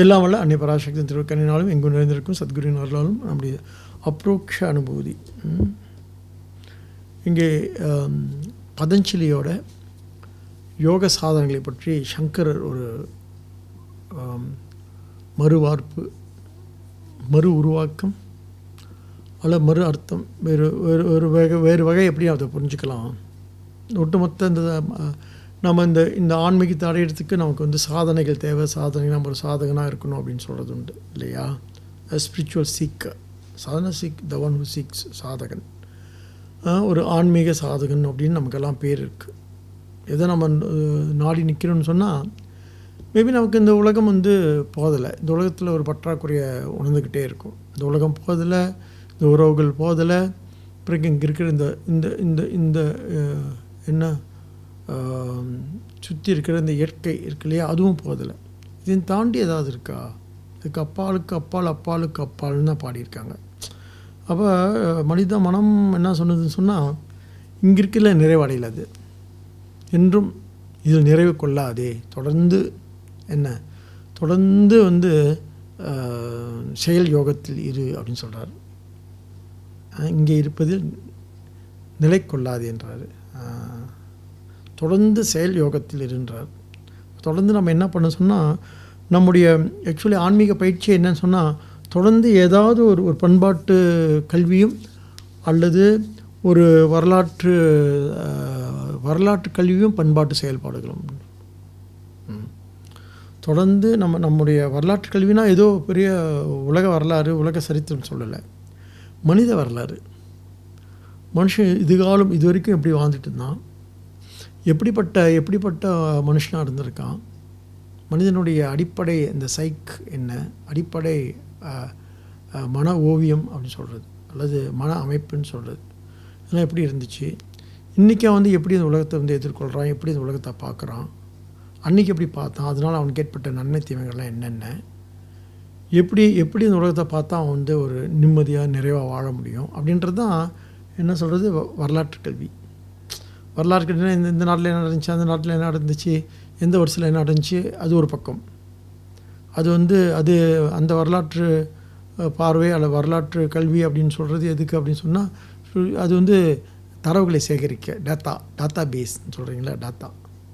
எல்லாம் வல்ல அன்னை பராசக்தி திருக்கணினாலும் எங்கும் நிறைந்திருக்கும் சத்குருவின் வரலாலும் நம்முடைய அப்ரோக்ஷ அனுபூதி. இங்கே பதஞ்சலியோட யோக சாதனைகளை பற்றி சங்கரர் ஒரு மறுவார்ப்பு மறு உருவாக்கம் அல்ல மறு அர்த்தம் வேறு வேறு ஒரு வகை வேறு வகை எப்படி அதை புரிஞ்சுக்கலாம். ஒட்டுமொத்த இந்த நம்ம இந்த இந்த ஆன்மீகத்தை அடையிறதுக்கு நமக்கு வந்து சாதனைகள் தேவை. சாதனை நம்ம ஒரு சாதகனாக இருக்கணும் அப்படின்னு சொல்கிறது உண்டு இல்லையா? ஸ்பிரிச்சுவல் சீக்க சாதனை seek the one who seeks சாதகன். ஒரு ஆன்மீக சாதகன் அப்படின்னு நமக்கெல்லாம் பேர் இருக்குது எதை நம்ம நாடி நிற்கிறோம்னு சொன்னால் மேபி நமக்கு இந்த உலகம் வந்து போதலை. இந்த உலகத்தில் ஒரு பற்றாக்குறையை உணர்ந்துக்கிட்டே இருக்கும். இந்த உலகம் போதலை இந்த உறவுகள் போதலை பிறகு இங்கே இருக்கிற இந்த இந்த இந்த இந்த என்ன? சுற்றி இருக்கிற இந்த இயற்கை இருக்கு இல்லையா? அதுவும் போதில்லை இதையும் தாண்டி ஏதாவது இருக்கா? இதுக்கு அப்பாலுக்கு அப்பால் அப்பாலுக்கு அப்பால்னு தான் பாடியிருக்காங்க. அப்போ மனித மனம் என்ன சொன்னதுன்னு சொன்னால் இங்கே இருக்கல நிறைவடையல அது. என்றும் இதில் நிறைவு கொள்ளாதே. தொடர்ந்து என்ன? தொடர்ந்து வந்து செயல் யோகத்தில் இரு அப்படின்னு சொல்கிறார் இங்கே இருப்பதில் நிலை கொள்ளாது என்றார். தொடர்ந்து செயல் யோகத்தில் இருன்றார். தொடர்ந்து நம்ம என்ன பண்ண சொன்னால் நம்முடைய ஆக்சுவலி ஆன்மீக பயிற்சி என்னன்னு சொன்னால் தொடர்ந்து ஏதாவது ஒரு ஒரு பண்பாட்டு கல்வியும் அல்லது ஒரு வரலாற்று வரலாற்று கல்வியும் பண்பாட்டு செயல்பாடுகளும். தொடர்ந்து நம்ம நம்முடைய வரலாற்று கல்வினா ஏதோ பெரிய உலக வரலாறு உலக சரித்திரம் சொல்லலை. மனித வரலாறு. மனுஷன் இதுகாலம் இது வரைக்கும் எப்படி வாழ்ந்துட்டு இருந்தான்? எப்படிப்பட்ட எப்படிப்பட்ட மனுஷனாக இருந்திருக்கான்? மனிதனுடைய அடிப்படை இந்த சைக் என்ன? அடிப்படை மன ஓவியம் அப்படின்னு சொல்கிறது அல்லது மன அமைப்புன்னு சொல்கிறது இதெல்லாம் எப்படி இருந்துச்சு? இன்றைக்கி வந்து எப்படி இந்த உலகத்தை வந்து எதிர்கொள்கிறான் எப்படி இந்த உலகத்தை பார்க்குறான்? அன்றைக்கி எப்படி பார்த்தான்? அதனால் அவனுக்கு ஏற்பட்ட நன்மை தீமைகள்லாம் என்னென்ன? எப்படி எப்படி இந்த உலகத்தை பார்த்தா அவன் வந்து ஒரு நிம்மதியாக நிறைவாக வாழ முடியும்? அப்படின்றது தான் என்ன சொல்கிறது வரலாற்று கல்வி. வரலாறு கல்வினா இந்த இந்த நாட்டில் என்ன நடந்துச்சு அந்த நாட்டில் என்ன நடந்துச்சு எந்த வருஷத்தில் என்ன நடந்துச்சு அது ஒரு பக்கம். அது வந்து அது அந்த வரலாற்று பார்வை அல்ல வரலாற்று கல்வி அப்படின்னு சொல்கிறது எதுக்கு அப்படின்னு சொன்னால் அது வந்து தரவுகளை சேகரிக்க டேட்டா டாட்டா பேஸ்ன்னு சொல்கிறீங்களா டாட்டா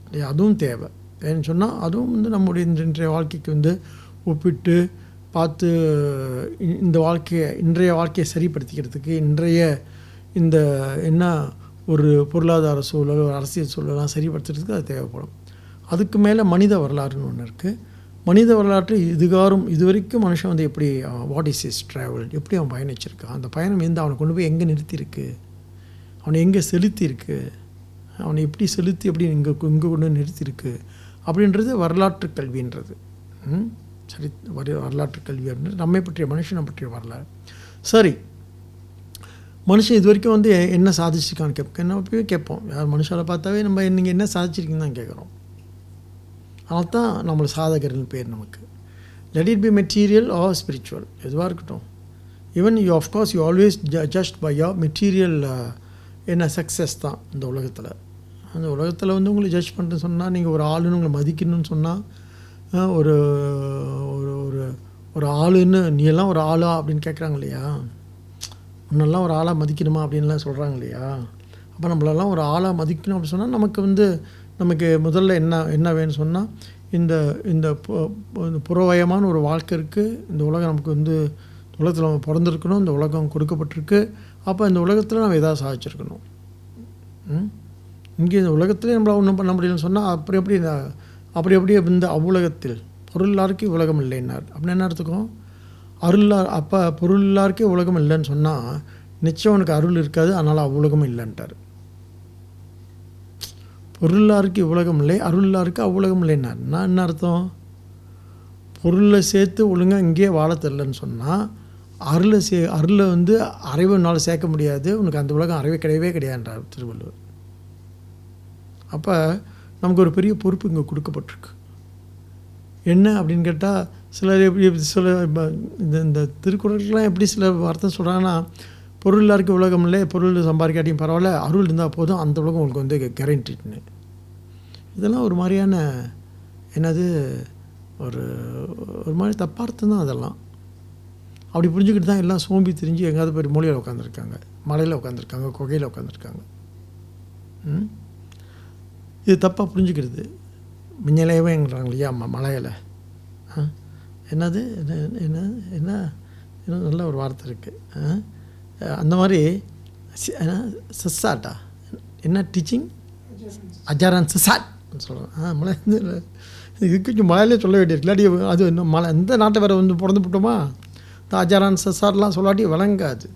இல்லையா அதுவும் தேவை. ஏன்னு சொன்னால் அதுவும் வந்து நம்முடைய இன்றைய வாழ்க்கைக்கு வந்து ஒப்பிட்டு பார்த்து இந்த வாழ்க்கையை இன்றைய வாழ்க்கையை சரிப்படுத்திக்கிறதுக்கு இன்றைய இந்த என்ன ஒரு பொருளாதார சூழல் ஒரு அரசியல் சூழலாம் சரிப்படுத்துறதுக்கு அது தேவைப்படும். அதுக்கு மேலே மனித வரலாறுன்னு ஒன்று இருக்குது மனித வரலாற்று இதுகாரும் இது வரைக்கும் மனுஷன் வந்து எப்படி வாட் இஸ் இஸ் ட்ராவல் எப்படி அவன் பயணிச்சிருக்கான்? அந்த பயணம் எந்த அவனை கொண்டு போய் எங்கே நிறுத்தியிருக்கு? அவனை எங்கே செலுத்தியிருக்கு? அவனை எப்படி செலுத்தி எப்படி இங்கே இங்கே கொண்டு நிறுத்தியிருக்கு? அப்படின்றது வரலாற்று கல்வின்றது. ம்? சரி வர வரலாற்று கல்வி அப்படின்றது நம்மை பற்றிய மனுஷனை பற்றிய வரலாறு. சரி மனுஷன் இது வரைக்கும் வந்து என்ன சாதிச்சிருக்கான்னு கேட்போம் என்ன கேட்போம். யார் மனுஷால பார்த்தாவே நம்ம நீங்கள் என்ன சாதிச்சிருக்கீங்கன்னு தான் கேட்குறோம். அதனால தான் நம்மளை சாதகர்னு பேர் நமக்கு. Let it be material or spiritual எதுவாக இருக்கட்டும். Even you of course you always just by your material என்ன சக்ஸஸ் தான் இந்த உலகத்தில். அந்த உலகத்தில் வந்து உங்களை ஜட்ஜ் பண்ணுறேன்னு சொன்னால் நீங்கள் ஒரு ஆளுன்னு உங்களை மதிக்கணும்னு சொன்னால் ஒரு ஒரு ஒரு ஒரு ஆளுன்னு நீ எல்லாம் ஒரு ஆளா அப்படின்னு கேட்குறாங்க இல்லையா? முன்னெல்லாம் ஒரு ஆளாக மதிக்கணுமா அப்படின்லாம் சொல்கிறாங்க இல்லையா? அப்போ நம்மளெல்லாம் ஒரு ஆளாக மதிக்கணும் அப்படின்னு சொன்னால் நமக்கு வந்து நமக்கு முதல்ல என்ன என்ன வேணும்னு சொன்னால் இந்த இந்த புறவயமான ஒரு வாழ்க்கை இருக்குது இந்த உலகம் நமக்கு வந்து உலகத்தில் நம்ம பிறந்திருக்கணும். இந்த உலகம் கொடுக்கப்பட்டிருக்கு. அப்போ இந்த உலகத்தில் நம்ம எதாவது சாதிச்சிருக்கணும். ம்? இங்கே இந்த உலகத்திலே நம்மளால் ஒன்றும் பண்ண முடியலன்னு சொன்னால் அப்படி எப்படி இந்த- அப்படி அப்படியே இந்த அவ்வுலகத்தில் பொருளாருக்கு உலகம் இல்லைன்னார். அப்படின்னு என்ன எடுத்துக்கோ அருளார் அப்போ பொருளாருக்கே உலகம் இல்லைன்னு சொன்னால் நிச்சயம் உனக்கு அருள் இருக்காது அதனால் அவ்வுலகம் இல்லைன்ட்டார். பொருளாருக்கு உலகம் இல்லை அருளாருக்கு அவ்வுலகம் இல்லைன்னார் நான் என்ன அர்த்தம்? பொருளை சேர்த்து ஒழுங்காக இங்கேயே வாழ தெரிலன்னு சொன்னால் அருளை சே அருளை வந்து அறிவை உன்னால் சேர்க்க முடியாது உனக்கு அந்த உலகம் அறவே கிடையவே கிடையாதுன்றார் திருவள்ளுவர். அப்போ நமக்கு ஒரு பெரிய பொறுப்பு இங்கே கொடுக்கப்பட்டிருக்கு. என்ன அப்படின்னு கேட்டால் சிலர் எப்படி சில இப்போ இந்த இந்த திருக்குறளுக்கெல்லாம் எப்படி சில வார்த்தை சொல்கிறாங்கன்னா பொருள் எல்லாருக்கும் உலகம் இல்லை பொருள் சம்பாதிக்காட்டியும் பரவாயில்ல அருள் இருந்தால் போதும் அந்த உலகம் உங்களுக்கு வந்து கேரண்டின்னு இதெல்லாம் ஒரு மாதிரியான என்னது ஒரு ஒரு மாதிரி தப்பார்த்தம் தான் அதெல்லாம். அப்படி புரிஞ்சுக்கிட்டு தான் எல்லாம் சோம்பி திரிஞ்சு எங்கேயாவது போய் மூலையில் உட்காந்துருக்காங்க மலையில் உட்காந்துருக்காங்க குகையில் உட்காந்துருக்காங்க ம்? இது தப்பாக புரிஞ்சுக்கிறது. மின்னலையவேங்கிறாங்க இல்லையா ம மலையில்? ஆ? என்னது? என்ன என்ன என்ன? என்ன நல்ல ஒரு வார்த்தை இருக்குது அந்த மாதிரி சி- என்ன சசாட்டா என்ன டீச்சிங் அஜாரான் சசாட் சொல்கிறேன் ஆ மலை இது கொஞ்சம் மலையிலே சொல்ல வேண்டியிருக்கு. இல்லாட்டி அது இன்னும் மலை எந்த நாட்டை வேறு வந்து பிறந்து விட்டோமா இந்த அஜாரான் சசார்லாம் சொல்லாட்டி விளங்காது.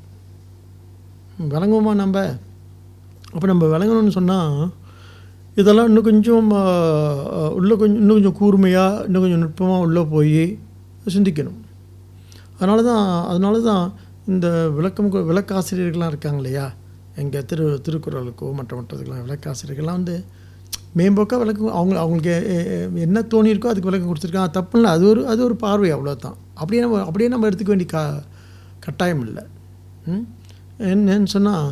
விளங்குவோமா நம்ம? அப்போ நம்ம விளங்கணும்னு சொன்னால் இதெல்லாம் இன்னும் கொஞ்சம் உள்ளே கொஞ்சம் இன்னும் கொஞ்சம் கூர்மையாக இன்னும் கொஞ்சம் நுட்பமாக உள்ளே போய் சிந்திக்கணும். அதனால தான் அதனால தான் இந்த விளக்கம் விளக்காசிரியர்கள்லாம் இருக்காங்க இல்லையா? எங்கள் திரு திருக்குறளுக்கோ மற்ற மற்றதுக்கெல்லாம் விளக்காசிரியர்கள்லாம் வந்து மேம்போக்காக விளக்கம் அவங்க அவங்களுக்கு என்ன தோணியிருக்கோ அதுக்கு விளக்கம் கொடுத்துருக்காங்க. தப்பு இல்லை அது ஒரு அது ஒரு பார்வை அவ்வளோதான் அப்படியே நம்ம அப்படியே நம்ம எடுத்துக்க வேண்டிய கா கட்டாயம் இல்லை. ம்? என்னன்னு சொன்னால்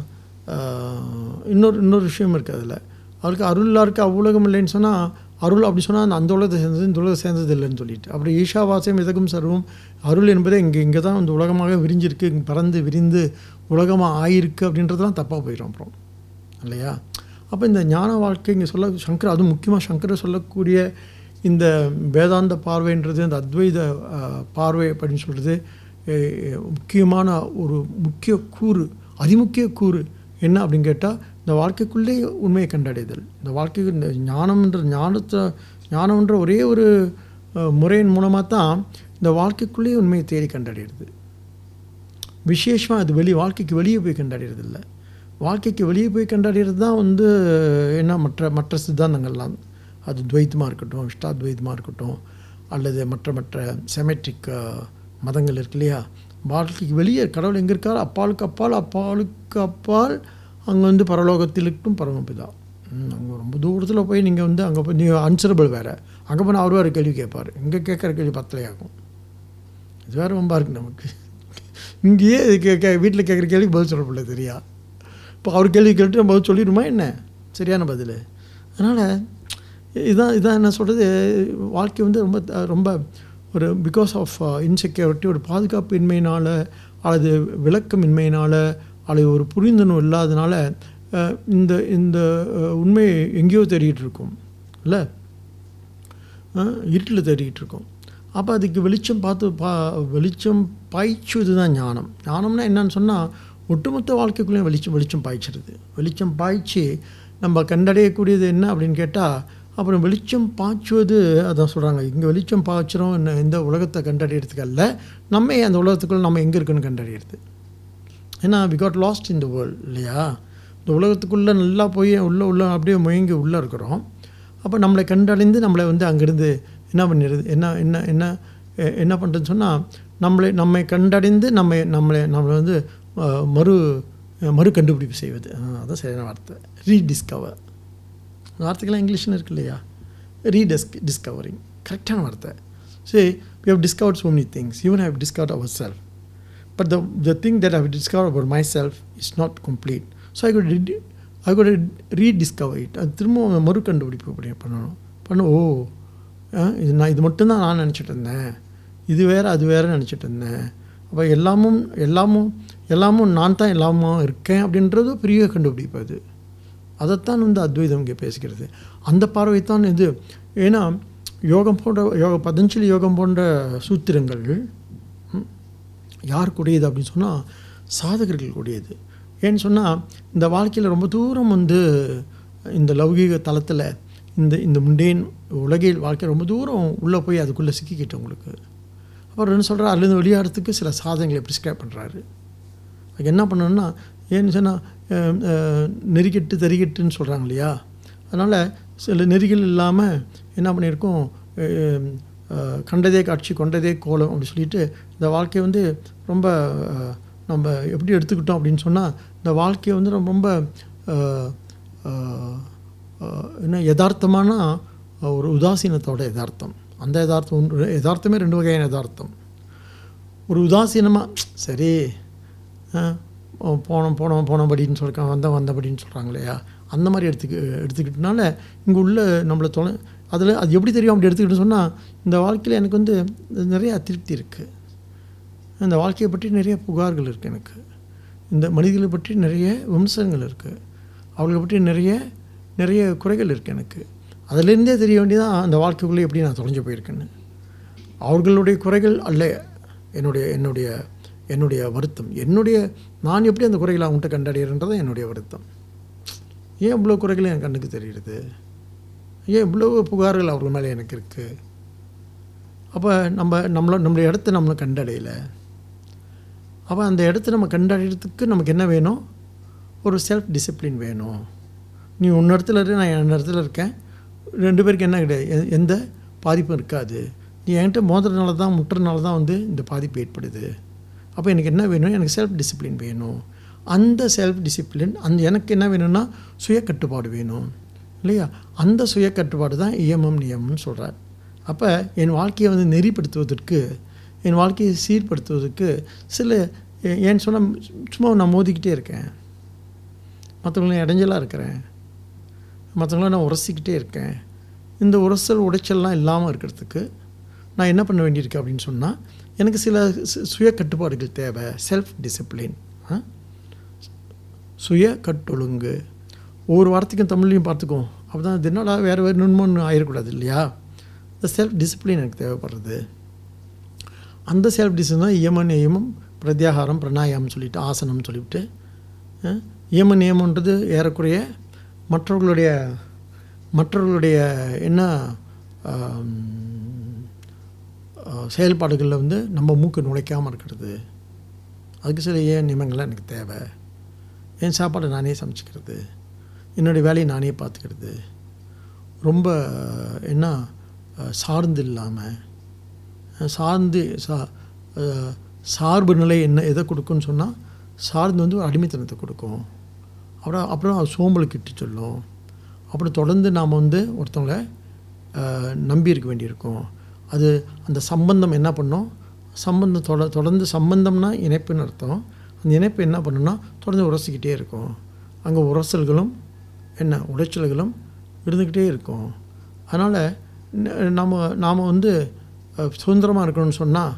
இன்னொரு இன்னொரு விஷயம் இருக்குது அதில். அவருக்கு அருளாக இருக்க அவ்வுலகம் இல்லைன்னு சொன்னால் அருள் அப்படி சொன்னால் அந்த உலகத்தை சேர்ந்தது இந்த உலகத்தை சேர்ந்தது இல்லைன்னு சொல்லிட்டு. அப்படி ஈஷாவாசியம் இதகும் சர்வம் அருள் என்பதே இங்கே இங்கே தான் இந்த உலகமாக விரிஞ்சிருக்கு இங்கே பறந்து விரிந்து உலகமாக ஆயிருக்கு அப்படின்றதுலாம் தப்பாக போயிடும் அப்புறம். இல்லையா? அப்போ இந்த ஞான வாழ்க்கை இங்கே சொல்ல சங்கர் அதுவும் முக்கியமாக சங்கரை சொல்லக்கூடிய இந்த வேதாந்த பார்வைன்றது இந்த அத்வைத பார்வை அப்படின்னு சொல்கிறது முக்கியமான ஒரு முக்கிய கூறு அதிமுக்கிய கூறு என்ன அப்படின்னு கேட்டால் இந்த வாழ்க்கைக்குள்ளே உண்மையை கண்டடைதல். இந்த வாழ்க்கைக்கு இந்த ஞானம்ன்ற ஞானத்தை ஞானம்ன்ற ஒரே ஒரு முறையின் மூலமாக தான் இந்த வாழ்க்கைக்குள்ளேயே உண்மையை தேடி கண்டடைகிறது விசேஷமாக அது வெளி வாழ்க்கைக்கு வெளியே போய் கண்டாடுறது இல்லை வாழ்க்கைக்கு வெளியே போய் கண்டாடுறது தான் வந்து என்ன மற்ற மற்ற சித்தாந்தங்கள்லாம். அது துவைத்தமாக இருக்கட்டும் இஷ்டாத்வைத்தமாக இருக்கட்டும் அல்லது மற்ற மற்ற செமெட்ரிக் மதங்கள் இருக்கு இல்லையா? வாழ்க்கைக்கு வெளியே கடவுள் எங்கே இருக்கார்? அப்பாளுக்கு அப்பால் அப்பாலுக்கு அப்பால் அங்கே வந்து பரலோகத்திலுக்கும் பரமபிதா அங்கே ரொம்ப தூரத்தில் போய் நீங்கள் வந்து அங்கே போய் நீங்கள் அன்சரபிள் வேறு. அங்கே போனால் அவர் வேறு கேள்வி கேட்பார் இங்கே கேட்குற கேள்வி பத்தலையாகும் இது வேறு ரொம்ப இருக்குது நமக்கு. இங்கேயே கே கே வீட்டில் கேட்குற கேள்விக்கு பதில் சொல்ல முடியல சரியா இப்போ அவர் கேள்வி கேட்டு நம்ம பதில் சொல்லிடுமா என்ன? சரியான பதில். அதனால் இதான் இதான் என்ன சொல்கிறது வாழ்க்கை வந்து ரொம்ப த- ரொம்ப ஒரு பிகாஸ் ஆஃப் இன்செக்யூரிட்டி ஒரு பாதுகாப்பு இன்மையினால் அல்லது விளக்கமின்மையினால் அல்லது ஒரு புரிந்துணர்வு இல்லாதனால இந்த இந்த உண்மை எங்கேயோ தேடிட்டு இருக்கும் இல்லை? இருட்டில் தேடிக்கிட்டு இருக்கும். அப்போ அதுக்கு வெளிச்சம் பார்த்து பா வெளிச்சம் பாய்ச்சுவது தான் ஞானம். ஞானம்னா என்னன்னு சொன்னால் ஒட்டுமொத்த வாழ்க்கைக்குள்ளேயும் வெளிச்சம் வெளிச்சம் பாய்ச்சிருது. வெளிச்சம் பாய்ச்சி நம்ம கண்டடையக்கூடியது என்ன அப்படின்னு கேட்டால் அப்புறம் வெளிச்சம் பாய்ச்சுவது அதான் சொல்கிறாங்க இங்கே வெளிச்சம் பாய்ச்சுறோம் என்ன இந்த உலகத்தை கண்டடையிறதுக்கு அல்ல. நம்ம அந்த உலகத்துக்குள்ளே நம்ம எங்கே இருக்குன்னு கண்டடையிறது? ஏன்னா we got lost in the world இல்லையா? இந்த உலகத்துக்குள்ளே நல்லா போய் உள்ளே உள்ள அப்படியே முயங்கி உள்ளே இருக்கிறோம். அப்போ நம்மளை கண்டடைந்து நம்மளை வந்து அங்கேருந்து என்ன பண்ணிடுது? என்ன என்ன என்ன என்ன பண்ணுறதுன்னு சொன்னால் நம்மளை நம்மை கண்டடைந்து நம்மை நம்மளை நம்மளை வந்து மறு மறு கண்டுபிடிப்பு செய்வது. அதான் சரியான வார்த்தை. ரீடிஸ்கவர் வார்த்தைகள்லாம் இங்கிலீஷ்னு இருக்கு இல்லையா? ரீடெஸ்க் டிஸ்கவரிங் கரெக்டான வார்த்தை. சரி we have discovered so many things even have discovered our self but the the thing that I've discovered about myself is not complete. So I could I I could rediscover it. அது திரும்ப மறு கண்டுபிடிப்பு அப்படி பண்ணணும். பண்ண ஓ இது நான் இது மட்டும்தான் நான் நினச்சிட்டு இருந்தேன். இது வேறு அது வேறு நினச்சிட்டு இருந்தேன். அப்போ எல்லாமும் எல்லாமும் எல்லாமும் நான் தான் எல்லாமும் இருக்கேன் அப்படின்றது பெரிய கண்டுபிடிப்பு அது. அதைத்தான் வந்து அத்வைதம் இங்கே பேசுகிறது. அந்த பார்வை தான் இது. ஏன்னா யோகம் போன்ற யோக பதஞ்சலி யோகம் போன்ற சூத்திரங்கள் யார் கூடியது அப்படின்னு சொன்னால் சாதகர்கள் கூடியது. ஏன்னு சொன்னால் இந்த வாழ்க்கையில் ரொம்ப தூரம் வந்து இந்த லௌகீக தளத்தில் இந்த இந்த முண்டேன் உலகில் வாழ்க்கை ரொம்ப தூரம் உள்ளே போய் அதுக்குள்ளே சிக்கிக்கிட்டு உங்களுக்கு. அவர் என்ன சொல்கிறார் அதுலேருந்து வெளியாடுறதுக்கு சில சாதனைகளை ப்ரிஸ்கிரைப் பண்ணுறாரு அதுக்கு என்ன பண்ணணும்னா ஏன்னு சொன்னால் நெருக்கிட்டு தெருக்கிட்டுன்னு சொல்கிறாங்க இல்லையா? அதனால் சில நெறிகள் இல்லாமல் என்ன பண்ணியிருக்கோம் கண்டதே காட்சி கொண்டதே கோலம் அப்படின்னு சொல்லிட்டு இந்த வாழ்க்கையை வந்து ரொம்ப நம்ம எப்படி எடுத்துக்கிட்டோம் அப்படின்னு சொன்னால் இந்த வாழ்க்கையை வந்து நம்ம ரொம்ப என்ன யதார்த்தமான ஒரு உதாசீனத்தோட யதார்த்தம். அந்த யதார்த்தம் ஒன்று- யதார்த்தமே ரெண்டு வகையான யதார்த்தம். ஒரு உதாசீனமாக சரி போனோம் போனோம் போனபடின்னு சொல்கிறாங்க வந்தோம் வந்தபடின்னு சொல்கிறாங்க இல்லையா? அந்த மாதிரி எடுத்துக்க எடுத்துக்கிட்டனால இங்கே உள்ள நம்மளை தொலை அதில் அது எப்படி தெரியும் அப்படி எடுத்துக்கிட்டு சொன்னால் இந்த வாழ்க்கையில் எனக்கு வந்து நிறைய அதிருப்தி இருக்குது இந்த வாழ்க்கையை பற்றி நிறைய புகார்கள் இருக்குது எனக்கு. இந்த மனிதர்களை பற்றி நிறைய விமர்சனங்கள் இருக்குது அவர்களை பற்றி நிறைய நிறைய குறைகள் இருக்குது எனக்கு. அதிலேருந்தே தெரிய வேண்டியதான் அந்த வாழ்க்கைக்குள்ளே எப்படி நான் தொலைஞ்சு போயிருக்கேன்னு. அவர்களுடைய குறைகள் அல்ல என்னுடைய என்னுடைய என்னுடைய வருத்தம். என்னுடைய நான் எப்படி அந்த குறைகளை அவங்ககிட்ட கண்டடைகிறன்றது என்னுடைய வருத்தம். ஏன் இவ்வளோ குறைகள் என் கண்ணுக்கு தெரிகிறது ஏன் இவ்வளவு புகார்கள் அவர்கள் மேலே எனக்கு இருக்குது அப்போ நம்ம நம்மள நம்மளுடைய இடத்த நம்மளை கண்டடையலை. அப்போ அந்த இடத்த நம்ம கண்டடைகிறதுக்கு நமக்கு என்ன வேணும்? ஒரு செல்ஃப் டிசிப்ளின் வேணும். நீ ஒன்று இடத்துல இரு நான் என் இடத்துல இருக்கேன். ரெண்டு பேருக்கு என்ன கிடையாது. எந்த பாதிப்பும் இருக்காது. நீ என்கிட்ட மோதுறதுனால தான் முட்டுறதுனால தான் வந்து இந்த பாதிப்பு ஏற்படுது. அப்போ எனக்கு என்ன வேணும்? எனக்கு செல்ஃப் டிசிப்ளின் வேணும். அந்த செல்ஃப் டிசிப்ளின் அந்த எனக்கு என்ன வேணும்னா சுய கட்டுப்பாடு வேணும். இல்லையா? அந்த சுய கட்டுப்பாடு தான் இயமம் நியமம்னு சொல்கிறார் அப்போ என் வாழ்க்கையை வந்து நெறிப்படுத்துவதற்கு என் வாழ்க்கையை சீர்படுத்துவதற்கு சில ஏன்னு சொன்னால் சும்மா நான் மோதிக்கிட்டே இருக்கேன். மற்றவங்களும் இடைஞ்சலாக இருக்கிறேன். மற்றவங்கள நான் உரசிக்கிட்டே இருக்கேன். இந்த உரசல் உடைச்சல்லாம் இல்லாமல் இருக்கிறதுக்கு நான் என்ன பண்ண வேண்டியிருக்கு அப்படின்னு சொன்னால் எனக்கு சில சு- சுய கட்டுப்பாடுகள் தேவை. செல்ஃப் டிசிப்ளின் சுய கட்டொழுங்கு ஒவ்வொரு வார்த்தைக்கும் தமிழ்லையும் பார்த்துக்குவோம். அப்போ தான் அது என்னடா வேறு வேறு நுண்மொன்று ஆயிடக்கூடாது இல்லையா? இந்த செல்ஃப் டிசிப்ளின் எனக்கு தேவைப்படுறது. அந்த செல்ஃப் டிசிப்ளின் தான் இயமன் நியமம் பிரத்யாகாரம் பிரணாயாமம் சொல்லிவிட்டு ஆசனம்னு சொல்லிவிட்டு இயம நியமன்றது ஏறக்குறைய மற்றவர்களுடைய மற்றவர்களுடைய என்ன செயல்பாடுகளில் வந்து நம்ம மூக்கு நுழைக்காமல் இருக்கிறது. அதுக்கு சில ஏன் நியமங்கள்லாம் எனக்கு தேவை. என் சாப்பாடை நானே சமைச்சிக்கிறது. என்னுடைய வேலையை நானே பார்த்துக்கிறது. ரொம்ப என்ன சார்ந்து இல்லாமல் சார்ந்து சா சார்பு நிலை என்ன எதை கொடுக்குன்னு சொன்னால் சார்ந்து வந்து ஒரு அடிமைத்தனத்தை கொடுக்கும். அப்புறம் அப்புறம் அது சோம்பலுக்கு இட்டு சொல்லும். அப்புறம் தொடர்ந்து நாம் வந்து ஒருத்தவங்கள நம்பி இருக்க வேண்டியிருக்கும். அது அந்த சம்பந்தம் என்ன பண்ணோம்? சம்பந்தம் தொட தொடர்ந்து சம்பந்தம்னா இணைப்புன்னு அர்த்தம். அந்த இணைப்பு என்ன பண்ணுன்னா தொடர்ந்து உரசிக்கிட்டே இருக்கும். அங்கே உரசல்களும் என்ன உடைச்சல்களும் இருந்துக்கிட்டே இருக்கும். அதனால் நம்ம நாம் வந்து சுதந்திரமாக இருக்கணும்னு சொன்னால்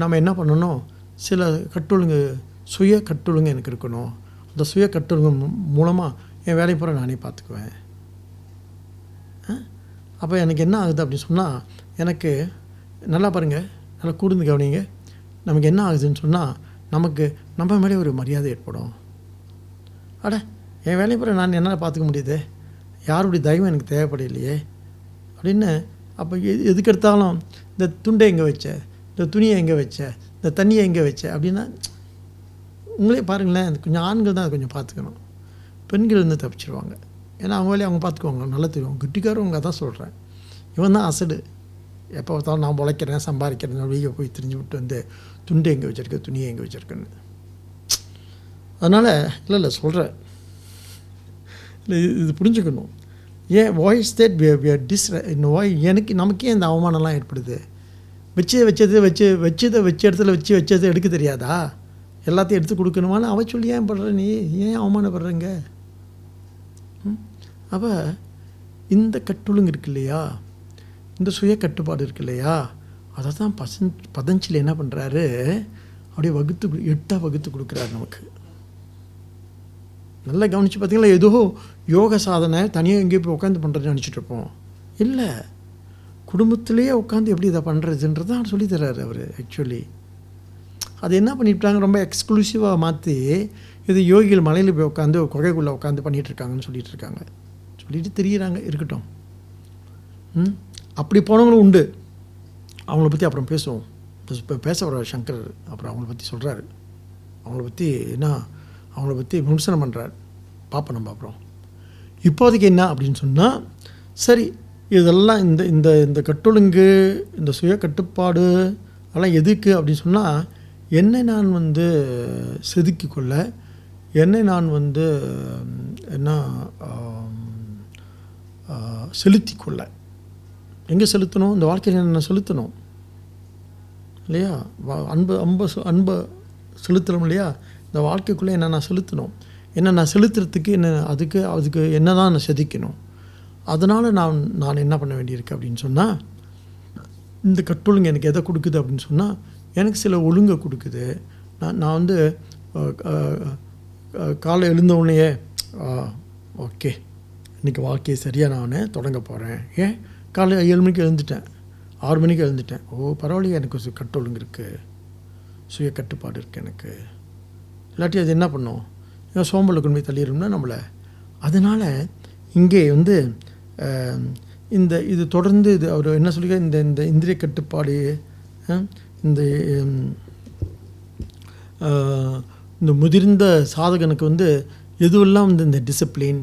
நம்ம என்ன பண்ணணும்? சில கட்டொழுங்கு சுய கட்டொழுங்கு எனக்கு இருக்கணும். அந்த சுய கட்டொழுங்கு மூலமாக என் வேலை பூரா நானே பார்த்துக்குவேன். அப்போ எனக்கு என்ன ஆகுது அப்படின்னு சொன்னால் எனக்கு நல்லா பாருங்கள் நல்லா கூர்ந்து கவனிங்க. நமக்கு என்ன ஆகுதுன்னு சொன்னால் நமக்கு நம்ம மேலே ஒரு மரியாதை ஏற்படும். அட என் வேலையை பூரா நான் என்னால் பார்த்துக்க முடியுது. யாருடைய தயவும் எனக்கு தேவைப்படலையே. அப்படின்னு அப்போ எது எதுக்கு எடுத்தாலும் இந்த துண்டை எங்கே வச்ச? இந்த துணியை எங்கே வச்ச? இந்த தண்ணியை எங்கே வச்ச? அப்படின்னா உங்களே பாருங்களேன் கொஞ்சம் ஆண்கள் தான் அதை கொஞ்சம் பார்த்துக்கணும். பெண்கள் வந்து தப்பிச்சிருவாங்க. ஏன்னா அவங்க வேலையை அவங்க பார்த்துக்குவாங்க நல்லா தெரியும். கெட்டிக்காரவங்க தான் சொல்கிறேன் இவன் தான் அசடு. எப்போ பார்த்தாலும் நான் உழைக்கிறேன் சம்பாதிக்கிறேன் வெளியே போய் திரிஞ்சு விட்டு வந்து துண்டு எங்கே வச்சுருக்க துணியை எங்கே வச்சுருக்கேன்னு. அதனால் இல்லை இல்லை சொல்கிறேன் இல்லை இது புரிஞ்சுக்கணும். ஏன் வாய்ஸ் தேட் டிஸ் வாய் எனக்கு நமக்கே இந்த அவமானம்லாம் ஏற்படுது? வச்சு வச்சது வச்சு வச்சதை வச்ச இடத்துல வச்சு வச்சதை எடுக்க தெரியாதா? எல்லாத்தையும் எடுத்து கொடுக்கணுமான்னு அவ சொல்லி ஏன் படுற நீ? ஏன் அவமானப்படுறங்க? அப்போ இந்த கட்டுளுங்க இருக்கு இல்லையா? இந்த சுய கட்டுப்பாடு இருக்கு இல்லையா? அதை தான் பசன் பதஞ்சில் என்ன பண்ணுறாரு அப்படியே வகுத்து எட்டாக வகுத்து கொடுக்குறாரு நமக்கு. நல்லா கவனித்து பார்த்தீங்களா? ஏதோ யோக சாதனை தனியாக எங்கேயோ போய் உட்காந்து பண்ணுறதுன்னு நினச்சிட்டு இருப்போம். இல்லை. குடும்பத்திலேயே உட்காந்து எப்படி இதை பண்ணுறதுன்றது தான் சொல்லி அவர் ஆக்சுவலி அது என்ன பண்ணிவிட்டாங்க ரொம்ப எக்ஸ்க்ளூசிவாக மாற்றி இது யோகிகள் மலையில் போய் உட்காந்து குகைக்குள்ளே உட்காந்து பண்ணிகிட்டு இருக்காங்கன்னு இருக்காங்க. சொல்லிட்டு தெரியுறாங்க இருக்கட்டும். ம்? அப்படி போனவங்களும் உண்டு. அவங்கள பற்றி அப்புறம் பேசுவோம். இப்போ பேச வர சங்கர் அப்புறம் அவங்கள பற்றி சொல்கிறாரு அவங்கள பற்றி என்ன அவங்கள பற்றி விமர்சனம் பண்ணுறார் பார்ப்போம் நம்ம அப்புறம். இப்போதைக்கு என்ன அப்படின்னு சொன்னால் சரி இதெல்லாம் இந்த இந்த இந்த கட்டொழுங்கு இந்த சுய கட்டுப்பாடு அதெல்லாம் எதுக்கு அப்படின்னு சொன்னால் என்னை நான் வந்து செதுக்கி கொள்ள என்னை நான் வந்து என்ன செலுத்தி கொள்ள. எங்கே செலுத்தணும்? இந்த வாழ்க்கையில் என்ன செலுத்தணும். இல்லையா? வா- அன்பு அன்பை அன்பை செலுத்தணும் இல்லையா? இந்த வாழ்க்கைக்குள்ளே என்ன நான் செலுத்தணும்? என்ன நான் செலுத்துறதுக்கு என்ன அதுக்கு அதுக்கு என்ன தான் நான் செதுக்கணும்? அதனால் நான் நான் என்ன பண்ண வேண்டியிருக்கு அப்படின்னு சொன்னால் இந்த கட்டொழுங்கு எனக்கு எதை கொடுக்குது அப்படின்னு சொன்னால் எனக்கு சில ஒழுங்கை கொடுக்குது. நான் நான் வந்து காலை எழுந்தவுடனேயே ஓகே. இன்றைக்கி வாழ்க்கையை சரியாக நான் தொடங்க போகிறேன் ஏன்? காலை ஏழு மணிக்கு எழுந்துட்டேன். ஆறு மணிக்கு எழுந்துட்டேன். ஓ பரவாயில்லையே எனக்கு ஒரு கட்டொழுங்கு இருக்குது சுய கட்டுப்பாடு இருக்குது எனக்கு. இல்லாட்டி அது என்ன பண்ணும்? ஏன் சோம்பலில் கொண்டு போய் தள்ளிடும்னா நம்மளை. அதனால் இங்கே வந்து இந்த இது தொடர்ந்து இது அவர் என்ன சொல்லிக்க இந்த இந்த இந்திரிய கட்டுப்பாடு இந்த இந்த முதிர்ந்த சாதகனுக்கு வந்து எதுவெல்லாம் வந்து இந்த டிசிப்ளின்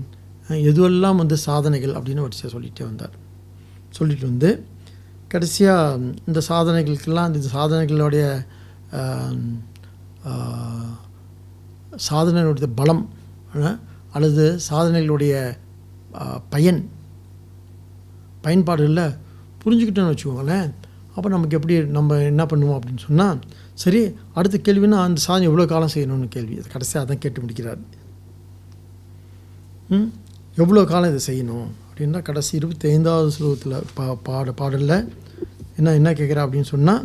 எதுவெல்லாம் வந்து சாதனைகள் அப்படின்னு வரிசையாக சொல்லிகிட்டே வந்தார். சொல்லிட்டு வந்து கடைசியாக இந்த சாதனைகளுக்கெல்லாம் இந்த சாதனைகளுடைய சாதனைகளுடைய பலம் அல்லது சாதனைகளுடைய பயன் பயன்பாடுகளில் புரிஞ்சுக்கிட்டோன்னு வச்சுக்கோங்களேன். அப்போ நமக்கு எப்படி நம்ம என்ன பண்ணுவோம் அப்படின்னு சொன்னால் சரி அடுத்த கேள்வினா அந்த சாதனை எவ்வளோ காலம் செய்யணும்னு கேள்வி. அது கடைசியாக அதான் கேட்டு முடிக்கிறார். எவ்வளோ காலம் இதை செய்யணும்? அப்படின்னா கடைசி இருபத்தி ஐந்தாவது ஸ்லோகத்தில் பா பாட பாடலில் என்ன என்ன கேட்குறா அப்படின்னு சொன்னால்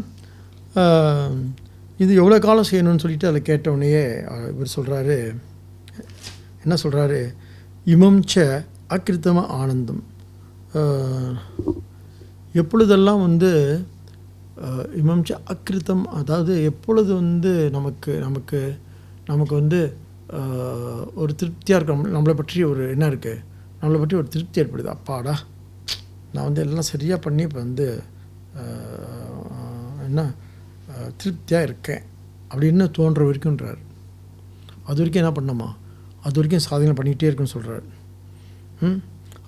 இது எவ்வளோ காலம் செய்யணும்னு சொல்லிட்டு அதில் கேட்டவுடனேயே இவர் சொல்கிறாரு என்ன சொல்கிறாரு இமம் ச அக்கிருத்தம ஆனந்தம் எப்பொழுதெல்லாம் வந்து அஹ், இமம் ச அக்கிருத்தம் அதாவது எப்பொழுது வந்து நமக்கு நமக்கு நமக்கு வந்து ஒரு திருப்தியாக இருக்க நம்மளை பற்றி ஒரு என்ன இருக்குது நம்மளை பற்றி ஒரு திருப்தி ஏற்படுது. அப்பாடா நான் வந்து எல்லாம் சரியாக பண்ணி இப்போ வந்து என்ன திருப்தியாக இருக்கேன் அப்படின்னு தோன்ற வரைக்கும்ன்றார். அது வரைக்கும் என்ன பண்ணணுமா? அது வரைக்கும் சாதனை பண்ணிக்கிட்டே இருக்குன்னு சொல்கிறார் ம்?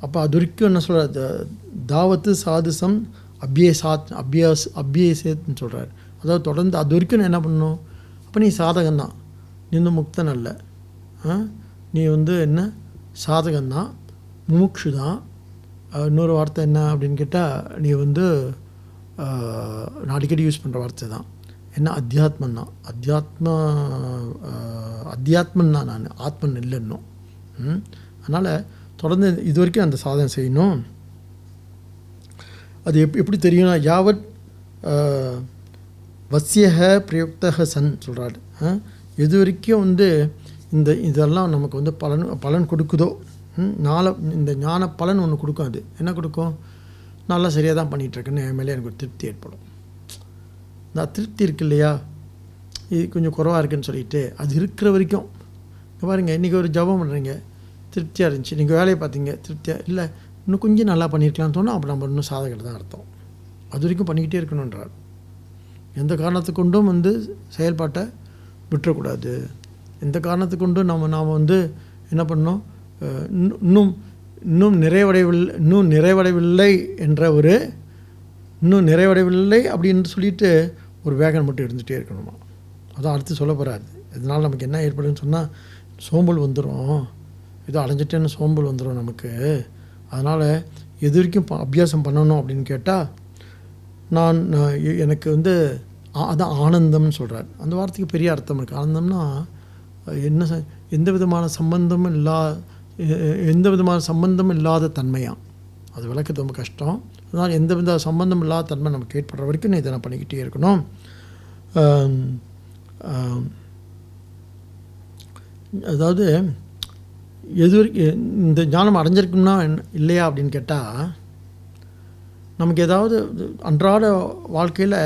அப்போ அது வரைக்கும் என்ன சொல்கிறார் தாவத்து சாதுசம் அபியசாத் அபியாஸ் அபியசேத்னு சொல்கிறார் அதாவது தொடர்ந்து அது வரைக்கும் நான் என்ன பண்ணணும்? அப்போ நீ சாதகம் தான் நீ வந்து முக்தன் அல்ல. நீ வந்து என்ன? சாதகந்தான் முமுக்ஷு தான் இன்னொரு வார்த்தை என்ன அப்படின்னு கேட்டால் நீ வந்து நான் அடிக்கடி யூஸ் பண்ணுற வார்த்தை தான் என்ன அத்தியாத்மன் தான் அத்தியாத்ம அத்தியாத்மன் தான் நான் ஆத்மன் இல்லை இன்னும் ம்? அதனால் தொடர்ந்து இது வரைக்கும் அந்த சாதனை செய்யணும். அது எப் எப்படி தெரியும்னா யாவத் வசியக பிரயுக்தக சன் சொல்கிறாரு எது வரைக்கும் வந்து இந்த இதெல்லாம் நமக்கு வந்து பலன் பலன் கொடுக்குதோ? நால இந்த ஞான பலன் ஒன்று கொடுக்கும் அது. என்ன கொடுக்கும்? நல்லா சரியாக தான் பண்ணிகிட்ருக்குன்னு என் மேலே எனக்கு ஒரு திருப்தி ஏற்படும். இந்த திருப்தி இருக்கு இல்லையா? இது கொஞ்சம் குறவாக இருக்குன்னு சொல்லிட்டு அது இருக்கிற வரைக்கும் இங்க பாருங்க இன்றைக்கி ஒரு ஜபம் பண்ணுறீங்க திருப்தியாக இருந்துச்சு. நீங்கள் வேலையை பார்த்தீங்க திருப்தியாக இல்லை இன்னும் கொஞ்சம் நல்லா பண்ணியிருக்கலாம்னு சொன்னால் அப்போ நம்ம இன்னும் சாதகர் தான் அர்த்தம். அது வரைக்கும் பண்ணிக்கிட்டே இருக்கணுன்றார் எந்த காரணத்தை கொண்டும் வந்து செயல்பாட்டை விட்டுறக்கூடாது. எந்த காரணத்தை கொண்டும் நம்ம நாம் வந்து என்ன பண்ணோம் இன்னும் இன்னும் இன்னும் நிறைவடையவில்லை இன்னும் நிறைவடையவில்லை என்ற ஒரு இன்னும் நிறைவடையவில்லை அப்படின்னு சொல்லிட்டு ஒரு வேகன் மட்டும் இருந்துகிட்டே இருக்கணுமா? அதான் அடுத்து சொல்ல போகிறாரு இதனால் நமக்கு என்ன ஏற்படுதுன்னு சொன்னால் சோம்பல் வந்துடும் ஏதோ அடைஞ்சிட்டேன்னு சோம்பல் வந்துடும் நமக்கு. அதனால் எது வரைக்கும் ப- அபியாசம் பண்ணணும் அப்படின்னு கேட்டால் நான் எனக்கு வந்து ஆ- அதான் ஆனந்தம்னு சொல்கிறார் அந்த வார்த்தைக்கு பெரிய அர்த்தம் இருக்குது ஆனந்தம்னா என்ன எந்த விதமான சம்பந்தமும் இல்லா எந்த விதமான சம்பந்தமும் இல்லாத தன்மையாக அது விளக்கிறது ரொம்ப கஷ்டம். அதனால் எந்த வித சம்பந்தம் இல்லாத தன்மை நமக்கு ஏற்படுற வரைக்கும் நான் இதை நான் பண்ணிக்கிட்டே இருக்கணும். அதாவது எது வரைக்கும் இந்த ஞானம் அடைஞ்சிருக்கும்னா என்ன- இல்லையா அப்படின்னு கேட்டால் நமக்கு ஏதாவது அன்றாட வாழ்க்கையில்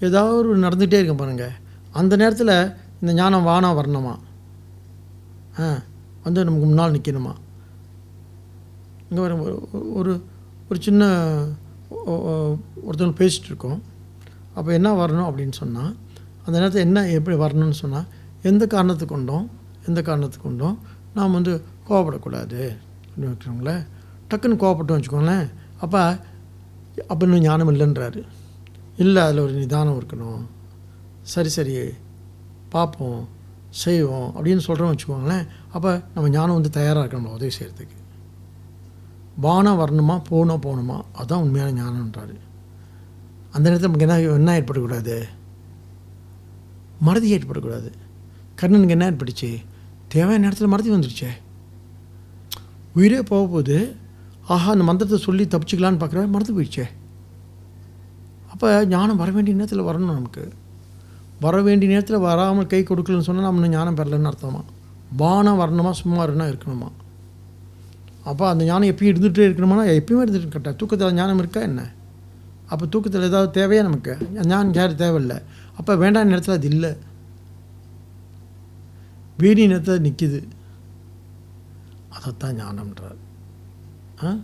ஏதாவது ஒரு நடந்துகிட்டே இருக்கும் பாருங்கள் அந்த நேரத்தில் இந்த ஞானம் வானா வரணுமா? ஆ வந்து நமக்கு முன்னால் நிற்கணுமா இங்கே ஒரு ஒரு சின்ன ஒருத்தவங்க பேசிகிட்டு இருக்கோம் அப்போ என்ன வரணும் அப்படின்னு சொன்னால் அந்த நேரத்தில் என்ன எப்படி வரணும்னு சொன்னால் எந்த காரணத்துக்கு கொண்டோம் எந்த காரணத்துக்கு கொண்டோம் நாம் வந்து கோவப்படக்கூடாது. அப்படின்னு வச்சுக்கோங்களேன் டக்குன்னு கோவப்பட்டோம் வச்சுக்கோங்களேன். அப்போ அப்போ இன்னும் ஞானம் இல்லைன்றாரு. இல்லை அதில் ஒரு நிதானம் இருக்கணும். சரி சரி பார்ப்போம் செய்வோம் அப்படின்னு சொல்கிறோம் வச்சுக்கோங்களேன். அப்போ நம்ம ஞானம் வந்து தயாராக இருக்கணும் உதவி செய்கிறதுக்கு வானம் வரணுமா போகணும் போகணுமா? அதுதான் உண்மையான ஞானம்ன்றாரு அந்த நேரத்தில் நமக்கு என்ன என்ன ஏற்படக்கூடாது? மறதி ஏற்படக்கூடாது. கர்ணனுக்கு என்ன ஏற்பட்டுச்சு? தேவையான நேரத்தில் மறதி வந்துடுச்சே உயிரே போக ஆஹா அந்த மந்திரத்தை சொல்லி தப்பிச்சுக்கலான்னு பார்க்குற மறந்து போயிடுச்சே. அப்போ ஞானம் வர வேண்டிய நேரத்தில் வரணும் நமக்கு. வர வேண்டிய நேரத்தில் வராமல் கை கொடுக்கலன்னு சொன்னால் நம்ம இன்னும் ஞானம் பெறலன்னு அர்த்தமா? பானம் வரணுமா சும்மா இருந்தா இருக்கணுமா? அப்போ அந்த ஞானம் எப்பயும் இருந்துகிட்டே இருக்கணுமானா எப்பயுமே இருந்துட்டு கரெக்டாக தூக்கத்தில் ஞானம் இருக்கா என்ன? அப்போ தூக்கத்தில் ஏதாவது தேவையா நமக்கு? ஞானம் யார் தேவையில்லை. அப்போ வேண்டாம் நேரத்தில் அது இல்லை. வீணி நேரத்தில் நிற்கிது அதைத்தான் ஞானம்ன்றார். ஆ?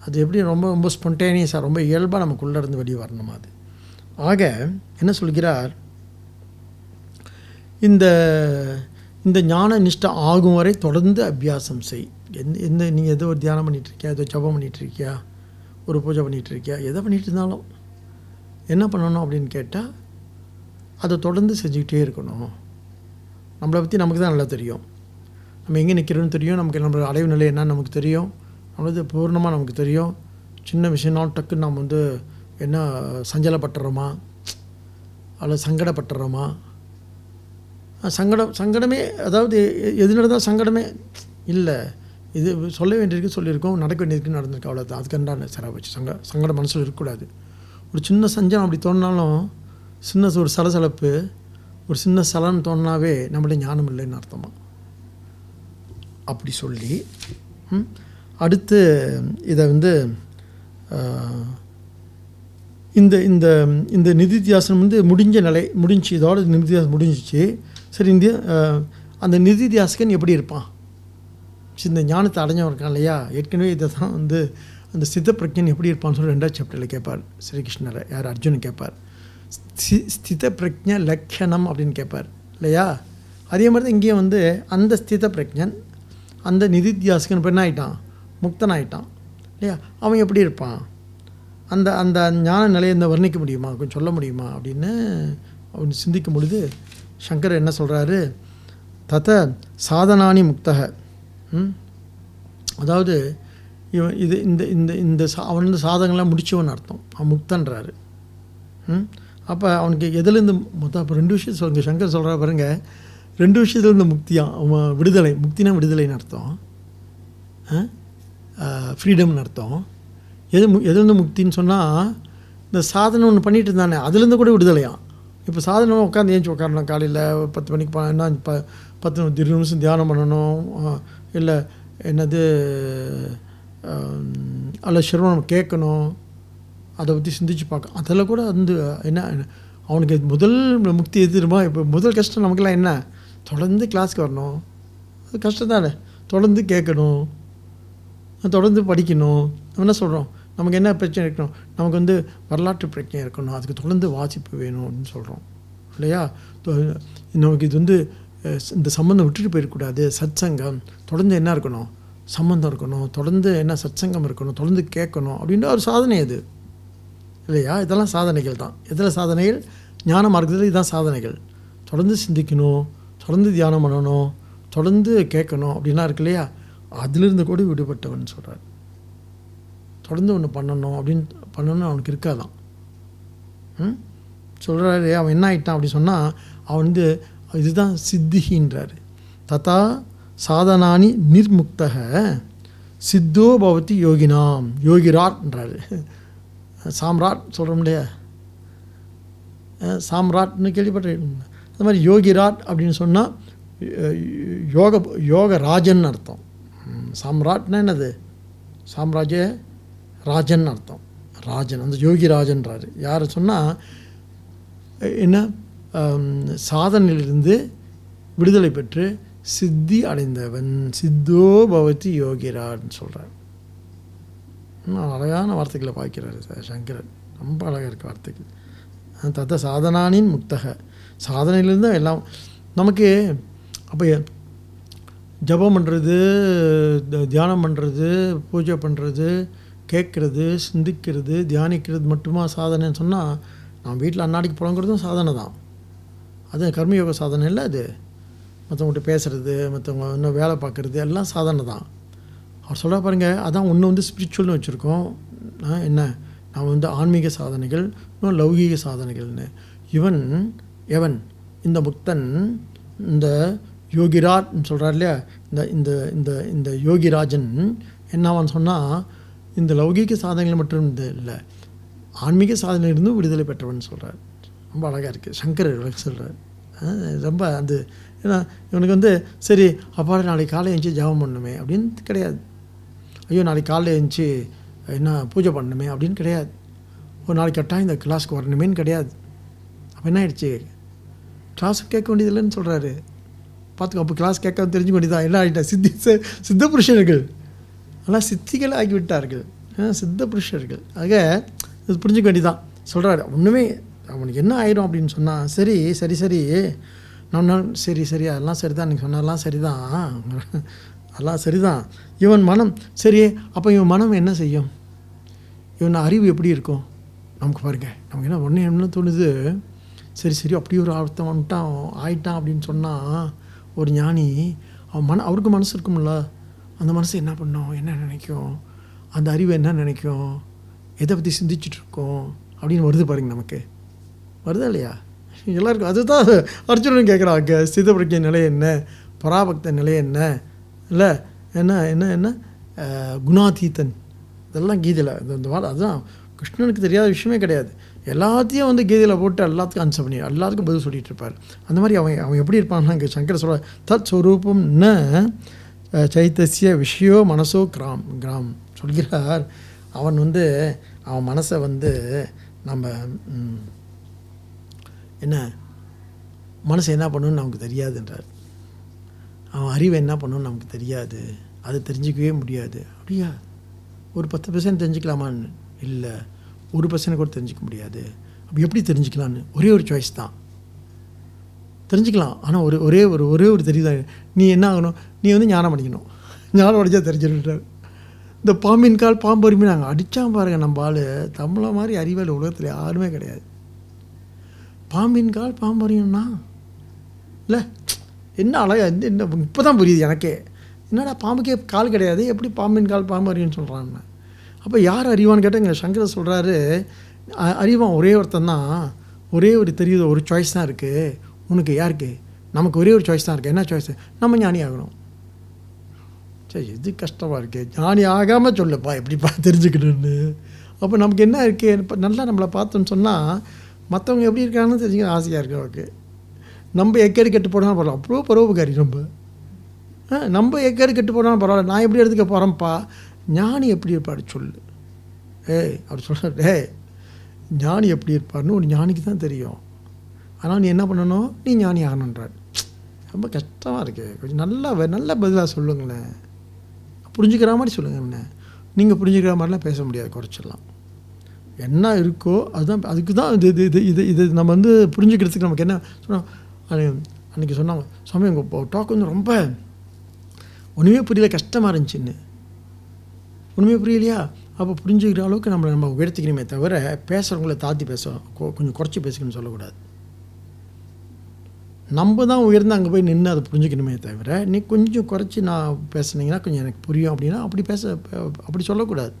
அது எப்படி ரொம்ப ரொம்ப ஸ்பொன்டேனியஸாக ரொம்ப இயல்பாக நமக்குள்ளே இருந்து வெளியே வரணுமா அது? ஆக என்ன சொல்கிறார்? இந்த இந்த ஞான நிஷ்டை ஆகும் வரை தொடர்ந்து அபியாசம் செய். எந்த எந்த நீங்கள் ஏதோ ஒரு தியானம் பண்ணிகிட்ருக்கியா ஏதோ ஜபம் பண்ணிகிட்ருக்கியா ஒரு பூஜை பண்ணிகிட்ருக்கியா இருக்கியா எதை பண்ணிகிட்டு இருந்தாலும் என்ன பண்ணணும் அப்படின்னு கேட்டால் அதை தொடர்ந்து செஞ்சுக்கிட்டே இருக்கணும். நம்மளை பற்றி நமக்கு தான் நல்லா தெரியும். நம்ம எங்கே நிற்கிறோன்னு தெரியும். நமக்கு நம்மளோட அடைவு நிலை என்னன்னு நமக்கு தெரியும். நம்மளது பூர்ணமாக நமக்கு தெரியும். சின்ன விஷயம்னாலும் டக்குன்னு நம்ம வந்து என்ன சஞ்சலப்பட்டுறோமா? அல்லது சங்கடப்பட்டுறோமா? சங்கடம் சங்கடமே அதாவது எ- எது நடந்தால் சங்கடமே இல்லை. இது சொல்ல வேண்டியிருக்கு சொல்லியிருக்கோம் நடக்க வேண்டியிருக்கு நடந்திருக்கு அவ்வளோதான் அதுக்கண்டான சிற வச்சு சங்க சங்கடம் மனசில் இருக்கக்கூடாது. ஒரு சின்ன சஞ்சலம் அப்படி தோணினாலும் சின்ன ஒரு சலசலப்பு ஒரு சின்ன சலன் தோணினாவே நம்மளுடைய ஞானம் இல்லைன்னு அர்த்தமாக அப்படி சொல்லி ம், அடுத்து இதை வந்து இந்த இந்த இந்த நிதித்தியாசனம் வந்து முடிஞ்ச நிலை முடிஞ்சு இதோட நிதித்தியாசனம் முடிஞ்சிச்சு. சரி இந்த அந்த நிதித்தியாசகன் எப்படி இருப்பான்? இந்த ஞானத்தை அடைஞ்சவன் இருக்கான் இல்லையா? ஏற்கனவே இதை தான் வந்து அந்த சித்த பிரஜன் எப்படி இருப்பான்னு சொல்லி ரெண்டாவது சாப்டரில் கேட்பார் ஸ்ரீகிருஷ்ணரை யார்? அர்ஜுன் கேட்பார் ஸ்தி- ஸ்தித பிரஜ லக்ஷணம் அப்படின்னு கேட்பார் இல்லையா? அதே மாதிரி தான் இங்கேயும் வந்து அந்த ஸ்தித பிரஜன் அந்த நிதித்தியாசகன் இப்போ என்ன முக்தன் ஆயிட்டான் இல்லையா? அவன் எப்படி இருப்பான்? அந்த அந்த ஞான நிலையை இந்த வர்ணிக்க முடியுமா? கொஞ்சம் சொல்ல முடியுமா? அப்படின்னு அவன் சிந்திக்கும் பொழுது சங்கர் என்ன சொல்கிறாரு தத்த சாதனானி முக்தக அதாவது இவன் இது இந்த இந்த இந்த சா- அவன் வந்து சாதகங்கள்லாம் முடிச்சவன் அர்த்தம். அவன் முக்தன்றாரு. ம்? அப்போ அவனுக்கு எதுலேருந்து மொத்தம் அப்போ ரெண்டு விஷயம் சொல்லுங்க. சங்கர் சொல்கிறா பாருங்க. ரெண்டு விஷயத்துலேருந்து முக்தியா அவன் விடுதலை முக்தினா விடுதலைன்னு அர்த்தம். ஃப்ரீடம்னு அர்த்தம். எது மு எதுலேருந்து முக்தின்னு சொன்னால் இந்த சாதனை ஒன்று பண்ணிட்டு இருந்தானே அதுலேருந்து கூட விடுதலையாம் இப்போ சாதனை உட்காந்து ஏஞ்சி உட்காரணும் காலையில் பத்து மணிக்கு ப- என்ன ப பத்து இருபது நிமிஷம் தியானம் பண்ணணும் இல்லை என்னது அல்ல சிரவணம் கேட்கணும் அதை பற்றி சிந்திச்சு பார்க்க அதில் கூட வந்து என்ன அவனுக்கு முதல் முக்தி எது இப்போ முதல் கஷ்டம் நமக்கெல்லாம் என்ன? தொடர்ந்து கிளாஸ்க்கு வரணும். அது கஷ்டம் தானே. தொடர்ந்து கேட்கணும். தொடர்ந்து படிக்கணும். நம்ம என்ன சொல்கிறோம் நமக்கு என்ன பிரச்சனை இருக்கணும்? நமக்கு வந்து வரலாற்று பிரச்சனை இருக்கணும். அதுக்கு தொடர்ந்து வாசிப்பு வேணும் அப்படின்னு சொல்கிறோம் இல்லையா? நமக்கு இது வந்து இந்த சம்மந்தம் விட்டுட்டு போயிடக்கூடாது. சத்சங்கம். தொடர்ந்து என்ன இருக்கணும்? சம்மந்தம் இருக்கணும். தொடர்ந்து என்ன சத்சங்கம் இருக்கணும்? தொடர்ந்து கேட்கணும் அப்படின்ற ஒரு சாதனை அது. இல்லையா? இதெல்லாம் சாதனைகள் தான். எதில் சாதனைகள்? ஞான மார்க்கத்தில் இதுதான் சாதனைகள். தொடர்ந்து சிந்திக்கணும். தொடர்ந்து தியானம் பண்ணணும். தொடர்ந்து கேட்கணும் அப்படின்லாம் இருக்கு இல்லையா? அதிலிருந்து கூட விடுபட்டவன் சொல்கிறார் தொடர்ந்து ஒன்று பண்ணணும் அப்படின்னு பண்ணணும் அவனுக்கு இருக்காதான். ம்? சொல்கிறாரு அவன் என்ன ஆகிட்டான் அப்படி சொன்னால் அவன் வந்து இதுதான் சித்திகின்றார். ததா சாதனானி நிர்முக்தக சித்தோ பவதி யோகினாம் யோகிராட்ன்றாரு சாம்ராட் சொல்கிறோம் இல்லையா? சாம்ராட்னு கேள்விப்பட்டிருக்கீங்க அது மாதிரி யோகிராட் அப்படின்னு சொன்னால் யோக யோக ராஜன் அர்த்தம். சாம்ராட்னா என்னது? சாம்ராஜ்ய ராஜன் அர்த்தம். ராஜன் அந்த யோகி ராஜன்றாரு யார் சொன்னால் என்ன? சாதனையிலிருந்து விடுதலை பெற்று சித்தி அடைந்தவன். சித்தோ பவதி யோகிரான்னு சொல்கிறார் இன்னும் அழகான வார்த்தைகளை பார்க்கிறார் சங்கரன். ரொம்ப அழகாக இருக்க வார்த்தைகள். தத்த சாதனானின் முக்தக. சாதனையிலேருந்து எல்லாம் நமக்கு அப்போ ஜபம் பண்ணுறது தியானம் பண்ணுறது பூஜை பண்ணுறது கேட்குறது சிந்திக்கிறது தியானிக்கிறது மட்டுமா சாதனைன்னு சொன்னால் நான் வீட்டில் அன்னாடிக்கு புலங்குறதும் சாதனை தான் அது கர்மயோக சாதனை இல்லை அது. மற்றவங்ககிட்ட பேசுகிறது மற்றவங்க இன்னும் வேலை பார்க்குறது எல்லாம் சாதனை தான். அவர் சொல்ல பாருங்கள் அதான் ஒன்று வந்து ஸ்பிரிச்சுவல்னு வச்சுருக்கோம். ஆ, என்ன? நான் வந்து ஆன்மீக சாதனைகள் இன்னும் லௌகீக சாதனைகள்னு. இவன் எவன்? இந்த முக்தன் இந்த யோகிராஜ்னு சொல்கிறார் இல்லையா? இந்த இந்த இந்த இந்த யோகிராஜன் என்னவான்னு சொன்னால் இந்த லௌகீக சாதனைகள் மட்டும் இல்லை. ஆன்மீக சாதனையிலிருந்தும் இருந்தும் விடுதலை பெற்றவன் சொல்கிறார் ரொம்ப அழகாக இருக்குது சங்கரர் விளக்கு சொல்கிறார் ரொம்ப அந்த ஏன்னா இவனுக்கு வந்து சரி அப்பா நாளைக்கு காலை எழுந்துச்சி ஜபம் பண்ணணுமே அப்படின்னு கிடையாது. ஐயோ நாளைக்கு காலையில் எழுந்துச்சி என்ன பூஜை பண்ணணுமே அப்படின்னு கிடையாது. ஒரு நாளைக்கு கட்டாயம் இந்த கிளாஸ்க்கு வரணுமேன்னு கிடையாது. அப்போ என்ன ஆயிடுச்சு? கிளாஸுக்கு கேட்க வேண்டியதில்லைன்னு சொல்கிறாரு பார்த்துக்கோ அப்போ கிளாஸ் கேட்க தெரிஞ்சுக்க வேண்டியதான் என்ன ஆகிட்டா சித்தி சித்த புருஷர்கள். ஆனால் சித்திகள் ஆகிவிட்டார்கள் ஆ, சித்த புருஷர்கள். ஆக இது புரிஞ்சுக்க வேண்டியதான் சொல்கிறாரு ஒன்றுமே அவனுக்கு என்ன ஆயிடும் அப்படின்னு சொன்னால் சரி சரி சரி. நான் சரி சரி. அதெல்லாம் சரிதான். நீங்கள் சொன்னதெல்லாம் சரிதான். அதெல்லாம் சரிதான். இவன் மனம் சரி அப்போ இவன் மனம் என்ன செய்யும்? இவன் அறிவு எப்படி இருக்கும்? நமக்கு பாருங்க. நமக்கு என்ன ஒன்று என்ன தோணுது? சரி சரி. அப்படி ஒரு அர்த்தம் வந்துட்டான் ஆயிட்டான் அப்படின்னு சொன்னால் ஒரு ஞானி அவன் மன அவருக்கு மனசு இருக்கும்ல. அந்த மனசு என்ன பண்ணும்? என்ன நினைக்கும்? அந்த அறிவு என்ன நினைக்கும்? எதை பற்றி சிந்திச்சுட்ருக்கோம் அப்படின்னு வருது பாருங்க நமக்கு. வருதா இல்லையா? எல்லாருக்கும் அதுதான் அர்ஜுனன் கேட்குறாங்க சிதப்பிரஜ நிலை என்ன? பராபக்த நிலை என்ன? இல்லை என்ன என்ன என்ன? குணாதீத்தன். இதெல்லாம் கீதையில் இந்த இந்த வாரம் அதுதான். கிருஷ்ணனுக்கு தெரியாத விஷயமே கிடையாது. எல்லாத்தையும் வந்து கீதையில் போட்டு எல்லாத்துக்கும் ஆன்சர் பண்ணி எல்லாத்துக்கும் பதில் சொல்லிட்டு இருப்பார். அந்த மாதிரி அவன் அவன் எப்படி இருப்பான்னா இங்கே சங்கர சொல்ல தத் ஸ்வரூபம் ந சைத்தசிய விஷயோ மனசோ கிராம் கிராம். சொல்கிறார். அவன் வந்து அவன் மனசை வந்து நம்ம என்ன? மனசு என்ன பண்ணணும்னு நமக்கு தெரியாதுன்றார். அவன் அறிவை என்ன பண்ணணும்னு நமக்கு தெரியாது. அதை தெரிஞ்சிக்கவே முடியாது. அப்படியா? ஒரு பத்து பர்சன்ட் தெரிஞ்சுக்கலாமான்னு? இல்லை. ஒரு பர்சன்ட் கூட தெரிஞ்சுக்க முடியாது. அப்போ எப்படி தெரிஞ்சுக்கலான்னு ஒரே ஒரு சாய்ஸ் தான். தெரிஞ்சுக்கலாம். ஆனால் ஒரு ஒரே ஒரு ஒரே ஒரு தெரியுதா நீ என்ன ஆகணும்? நீ வந்து ஞானம் அடிக்கணும் ஞானம் அடித்தா தெரிஞ்சுட்டார் இந்த பாம்பின் கால் பாம்பு அருமை நாங்கள் அடித்தான் பாருங்க நம்ம ஆள். தமிழ மாதிரி அறிவியல் உலகத்தில் யாருமே கிடையாது. பாம்பின் கால் பாம்பு இல்லை என்ன அழகா இந்த என்ன இப்போ தான் புரியுது எனக்கே. என்னடா பாம்புக்கே கால் கிடையாது எப்படி பாம்பின் கால் பாம்பு அறியும்னு சொல்கிறான்னு அப்போ யார் அறிவான்னு கேட்டால் இங்கே சங்கரர் சொல்கிறாரு அறிவான் ஒரே ஒருத்தன் தான் ஒரே ஒரு தெரியுது ஒரு சாய்ஸ் தான் இருக்குது உனக்கு யாருக்கு? நமக்கு ஒரே ஒரு சாய்ஸ் தான் இருக்குது என்ன சாய்ஸ் நம்ம ஞானி ஆகணும். சரி இது கஷ்டமாக இருக்குது ஞானி ஆகாமல் சொல்லப்பா எப்படிப்பா தெரிஞ்சுக்கணும்னு. அப்போ நமக்கு என்ன இருக்கு? நல்லா நம்மளை பார்த்தோன்னு சொன்னால் மற்றவங்க எப்படி இருக்காங்கன்னு தெரிஞ்சுக்க ஆசையாக இருக்கு அவருக்கு நம்ம எக்கேடு கெட்டு போனாலும் பரவாயில்ல. அவ்வளோ பரோபகாரி நம்ம. ஆ, நம்ம எக்கேடு கெட்டு போனால் பரவாயில்ல. நான் எப்படி எடுத்துக்க போகிறேன்ப்பா ஞானி எப்படி இருப்பாரு சொல்லு. ஏய் அவர் சொல்கிறார் ஏய் ஞானி எப்படி இருப்பார்னு ஒரு ஞானிக்கு தான் தெரியும். ஆனால் நீ என்ன பண்ணணும்? நீ ஞானி ஆகணுன்றார் ரொம்ப கஷ்டமாக இருக்கு. கொஞ்சம் நல்லா நல்ல பதிலாக சொல்லுங்களேன். புரிஞ்சுக்கிற மாதிரி சொல்லுங்கண்ணே என்ன நீங்கள் புரிஞ்சுக்கிற மாதிரிலாம் பேச முடியாது குறைச்சிடலாம். என்ன இருக்கோ அதுதான் அதுக்கு தான் இது இது இது இது இது நம்ம வந்து புரிஞ்சுக்கிறதுக்கு நமக்கு என்ன சொன்னோம் அன்றைக்கி சொன்னாங்க சுவாமி உங்கள் டாக் வந்து ரொம்ப ஒன்றுமே புரியல கஷ்டமாக இருந்துச்சுன்னு. ஒன்றுமே புரியலையா? அப்போ புரிஞ்சுக்கிற அளவுக்கு நம்மளை நம்ம உயர்த்திக்கணுமே தவிர பேசுகிறவங்கள தாத்தி பேச கொ- கொஞ்சம் குறைச்சி பேசிக்கணும்னு சொல்லக்கூடாது. நம்ம தான் உயர்ந்து அங்கே போய் நின்று அதை புரிஞ்சுக்கணுமே தவிர நீ கொஞ்சம் குறைச்சி நான் பேசுனீங்கன்னா கொஞ்சம் எனக்கு புரியும் அப்படின்னா அப்படி பேச அப்படி சொல்லக்கூடாது.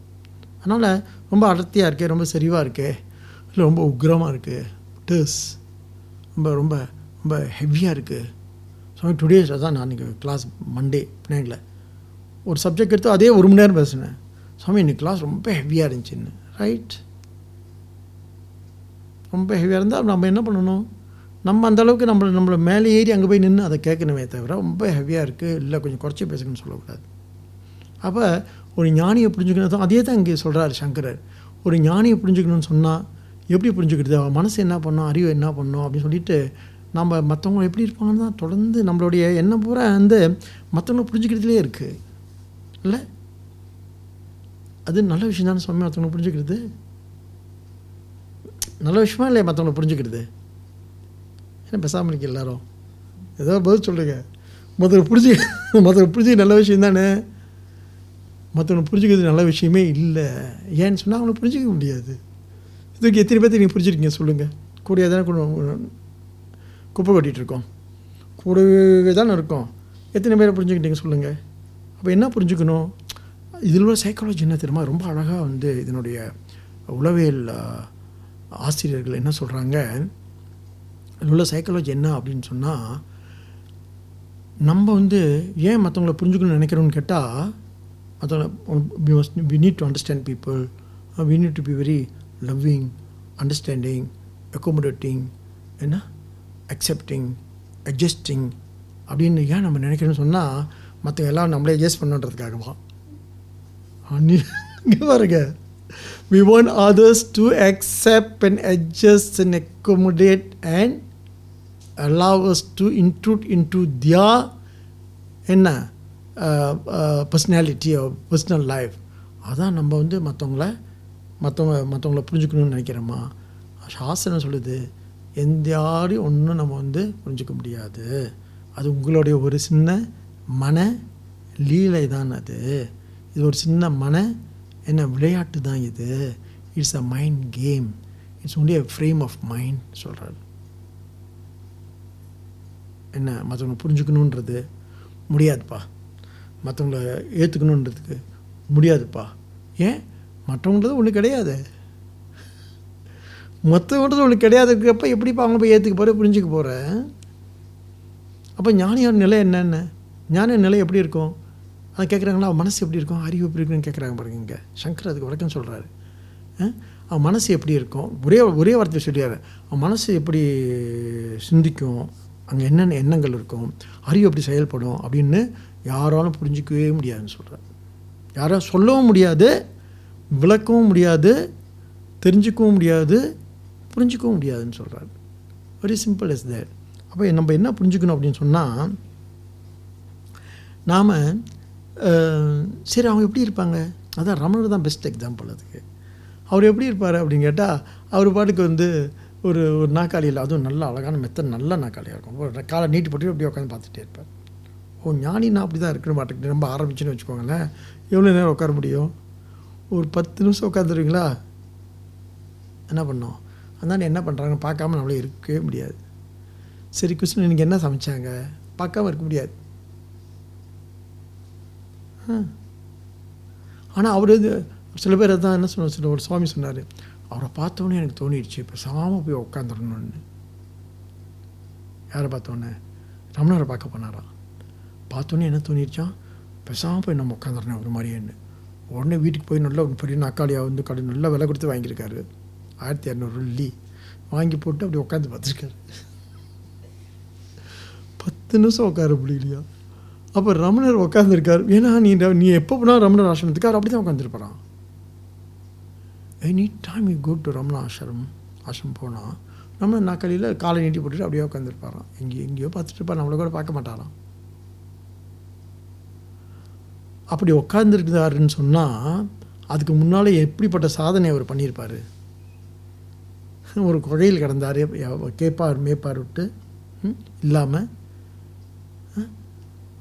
அதனால் ரொம்ப அடர்த்தியாக இருக்கே ரொம்ப செறிவாக இருக்கே இல்லை ரொம்ப உக்ரமாக இருக்குது டேஸ் ரொம்ப ரொம்ப ரொம்ப ஹெவியாக இருக்குது ஸோ டுடேஸ் தான் நான் இன்றைக்கி கிளாஸ் மண்டே பின்னாடியில் ஒரு சப்ஜெக்ட் எடுத்து அதே ஒரு மணி நேரம் பேசினேன். சாமி இன்னைக்கு கிளாஸ் ரொம்ப ஹெவியாக இருந்துச்சுன்னு ரைட் ரொம்ப ஹெவியாக இருந்தால் நம்ம என்ன பண்ணணும்? நம்ம அந்தளவுக்கு நம்மளை நம்மளை மேலே ஏறி அங்கே போய் நின்று அதை கேட்கணுமே தவிர ரொம்ப ஹெவியாக இருக்குது இல்லை கொஞ்சம் குறைச்சி பேசுங்கன்னு சொல்லக்கூடாது. அப்போ ஒரு ஞானியை புரிஞ்சுக்கணும் அதே தான் இங்கே சொல்கிறாரு சங்கரர். ஒரு ஞானியை புரிஞ்சுக்கணும்னு சொன்னால் எப்படி புரிஞ்சுக்கிறது? அவன் மனசு என்ன பண்ணும்? அறிவு என்ன பண்ணும்? அப்படின்னு சொல்லிட்டு நம்ம மற்றவங்க எப்படி இருப்பாங்கன்னு தான் தொடர்ந்து நம்மளுடைய எண்ணம் பூரா வந்து மற்றவங்களை புரிஞ்சுக்கிறதுலே இருக்குது இல்லை? அது நல்ல விஷயம் தானே சுவாமி மற்றவங்களை புரிஞ்சுக்கிறது? நல்ல விஷயமா இல்லையா மற்றவங்களை புரிஞ்சுக்கிறது? என்ன பேசாமல் இருக்கு எல்லாரும்? ஏதோ பதில் சொல்லுங்க. மற்றவங்க புரிஞ்சு மற்றவங்க புரிஞ்சு நல்ல விஷயம் தானே? மற்றவங்க புரிஞ்சுக்கிறது நல்ல விஷயமே இல்லை. ஏன்னு சொன்னால் அவனை புரிஞ்சிக்க முடியாது. இதுக்கு எத்தனை பேர்த்து நீங்கள் புரிஞ்சுருக்கீங்க சொல்லுங்கள் கூடிய தானே குப்பை கட்டிகிட்டு இருக்கோம். கூடவே தானே இருக்கோம். எத்தனை பேரை புரிஞ்சுக்கிட்டீங்க சொல்லுங்கள் அப்போ என்ன புரிஞ்சுக்கணும்? இதில் உள்ள சைக்காலஜி என்ன தெரியுமா? ரொம்ப அழகாக வந்து இதனுடைய உளவியல் ஆசிரியர்கள் என்ன சொல்கிறாங்க இதில் உள்ள சைக்காலஜி என்ன அப்படின்னு சொன்னால் நம்ம வந்து ஏன் மற்றவங்கள புரிஞ்சுக்கணும்னு நினைக்கிறோன்னு கேட்டால் we must we need to understand people uh, we need to be very loving understanding accommodating என்ன அக்செப்டிங் அட்ஜஸ்டிங் அப்படின்னு ஏன் நம்ம நினைக்கிறோம்னு சொன்னால் மற்ற எல்லாம் நம்மளே அட்ஜஸ்ட் பண்ணுன்றதுக்காகவா இங்கே பாருங்க we want others to accept and adjust and accommodate and allow us to intrude into their என்ன பர்சனாலிட்டி பர்சனல் லைஃப் அதான் நம்ம வந்து மற்றவங்கள மற்றவங்க மற்றவங்கள புரிஞ்சுக்கணும்னு நினைக்கிறோமா? சாஸ்திரம் சொல்லுது எந்த யாரையும் ஒன்றும் நம்ம வந்து புரிஞ்சுக்க முடியாது. அது உங்களுடைய ஒரு சின்ன மன லீலை தான் அது. இது ஒரு சின்ன மன என்ன விளையாட்டு தான் இது. It's a mind game it's only a frame of mind சொல்கிறாரு என்ன மற்றவங்க புரிஞ்சுக்கணுன்றது முடியாதுப்பா. மற்றவங்கள ஏற்றுக்கணுன்றதுக்கு முடியாதுப்பா. ஏன்? மற்றவங்களது ஒன்று கிடையாது. மற்றவங்களது ஒன்று கிடையாது இருக்கிறப்ப எப்படிப்பா அவங்க போய் ஏற்றுக்க போகிற புரிஞ்சுக்க போகிற அப்போ ஞானியோட நிலை என்னென்ன? ஞானியோட நிலை எப்படி இருக்கும்? அதை கேட்குறாங்களா அவன் மனசு எப்படி இருக்கும்? அறிவு எப்படி இருக்குன்னு கேட்குறாங்க பாருங்க இங்கே. சங்கர் அதுக்கு வழக்கம் சொல்கிறாரு அவன் மனசு எப்படி இருக்கும்? ஒரே ஒரே வார்த்தை சொல்லியாரு அவன் மனசு எப்படி சிந்திக்கும்? அங்கே என்னென்ன எண்ணங்கள் இருக்கும்? அறிவு எப்படி செயல்படும்? அப்படின்னு யாராலும் புரிஞ்சிக்கவே முடியாதுன்னு சொல்கிறேன் யாரும் சொல்லவும் முடியாது விளக்கவும் முடியாது தெரிஞ்சுக்கவும் முடியாது புரிஞ்சிக்கவும் முடியாதுன்னு சொல்கிறாரு வெரி சிம்பிள் இஸ் தேட் அப்போ நம்ம என்ன புரிஞ்சுக்கணும் அப்படின்னு சொன்னால் நாம் சரி அவங்க எப்படி இருப்பாங்க? அதான் ரமணர் தான் பெஸ்ட் எக்ஸாம்பிள் அதுக்கு. அவர் எப்படி இருப்பார் அப்படின்னு கேட்டால் அவர் பாட்டுக்கு வந்து ஒரு ஒரு நாக்காளியில் அதுவும் நல்ல அழகான மெத்த நல்ல நாக்காளியாக இருக்கும். ஒரு காலை நீட்டு போட்டு அப்படியே உட்காந்து பார்த்துட்டே இருப்பார். ஓ ஞானினா அப்படி தான் இருக்கணும் மாட்டேங்குது. ரொம்ப ஆரம்பிச்சுன்னு வச்சுக்கோங்களேன். எவ்வளோ நேரம் உட்கார முடியும்? ஒரு பத்து நிமிஷம் உட்காந்துருவீங்களா என்ன பண்ணோம்? அதனால் என்ன பண்ணுறாங்க பார்க்காம நம்மளே இருக்கவே முடியாது. சரி கிருஷ்ணன் இன்றைக்கி என்ன சமைச்சாங்க? பார்க்காம இருக்க முடியாது. ஆனால் அவர் இது சில பேர் தான் என்ன சொன்னார் சில ஒரு சுவாமி சொன்னார். அவரை பார்த்தோன்னே எனக்கு தோணிடுச்சு இப்போ சாம போய் உட்காந்துடணும்னு யாரை பார்த்தோன்னே ரமணரை பார்க்க போனாராம். பார்த்தோன்னே என்ன தோணிருச்சான் பேசாமல் போய் நம்ம உட்காந்துடணும் ஒரு மாதிரியேன்னு. உடனே வீட்டுக்கு போய் நல்லா ஒரு பெரிய நாக்காளியாக வந்து கடை நல்லா விலை கொடுத்து வாங்கியிருக்காரு. ஆயிரத்தி இரநூறு வெள்ளி. வாங்கி போட்டு அப்படி உட்காந்து பார்த்துருக்காரு. பத்து நிமிஷம் உட்கார முடியலையா? அப்போ ரமணர் உட்காந்துருக்கார் ஏன்னா நீ நீ எப்போ போனால் ரமணர் ஆசிரமத்துக்கு அவர் அப்படி தான் உட்காந்துருப்பாரான் any time you go to Ramana Ashram Ashram போனால் ரமணர் நாக்காளியில் காலை நீட்டி போட்டுட்டு அப்படியே உட்காந்துருப்பாரான் எங்கேயோ எங்கேயோ பார்த்துட்டு இருப்பார். நம்மளை கூட பார்க்க மாட்டாராம். அப்படி உட்காந்துருக்குதாருன்னு சொன்னால் அதுக்கு முன்னால் எப்படிப்பட்ட சாதனை அவர் பண்ணியிருப்பார்? ஒரு குழையில் கிடந்தார் கேட்பார் மேய்ப்பார் விட்டு இல்லாமல்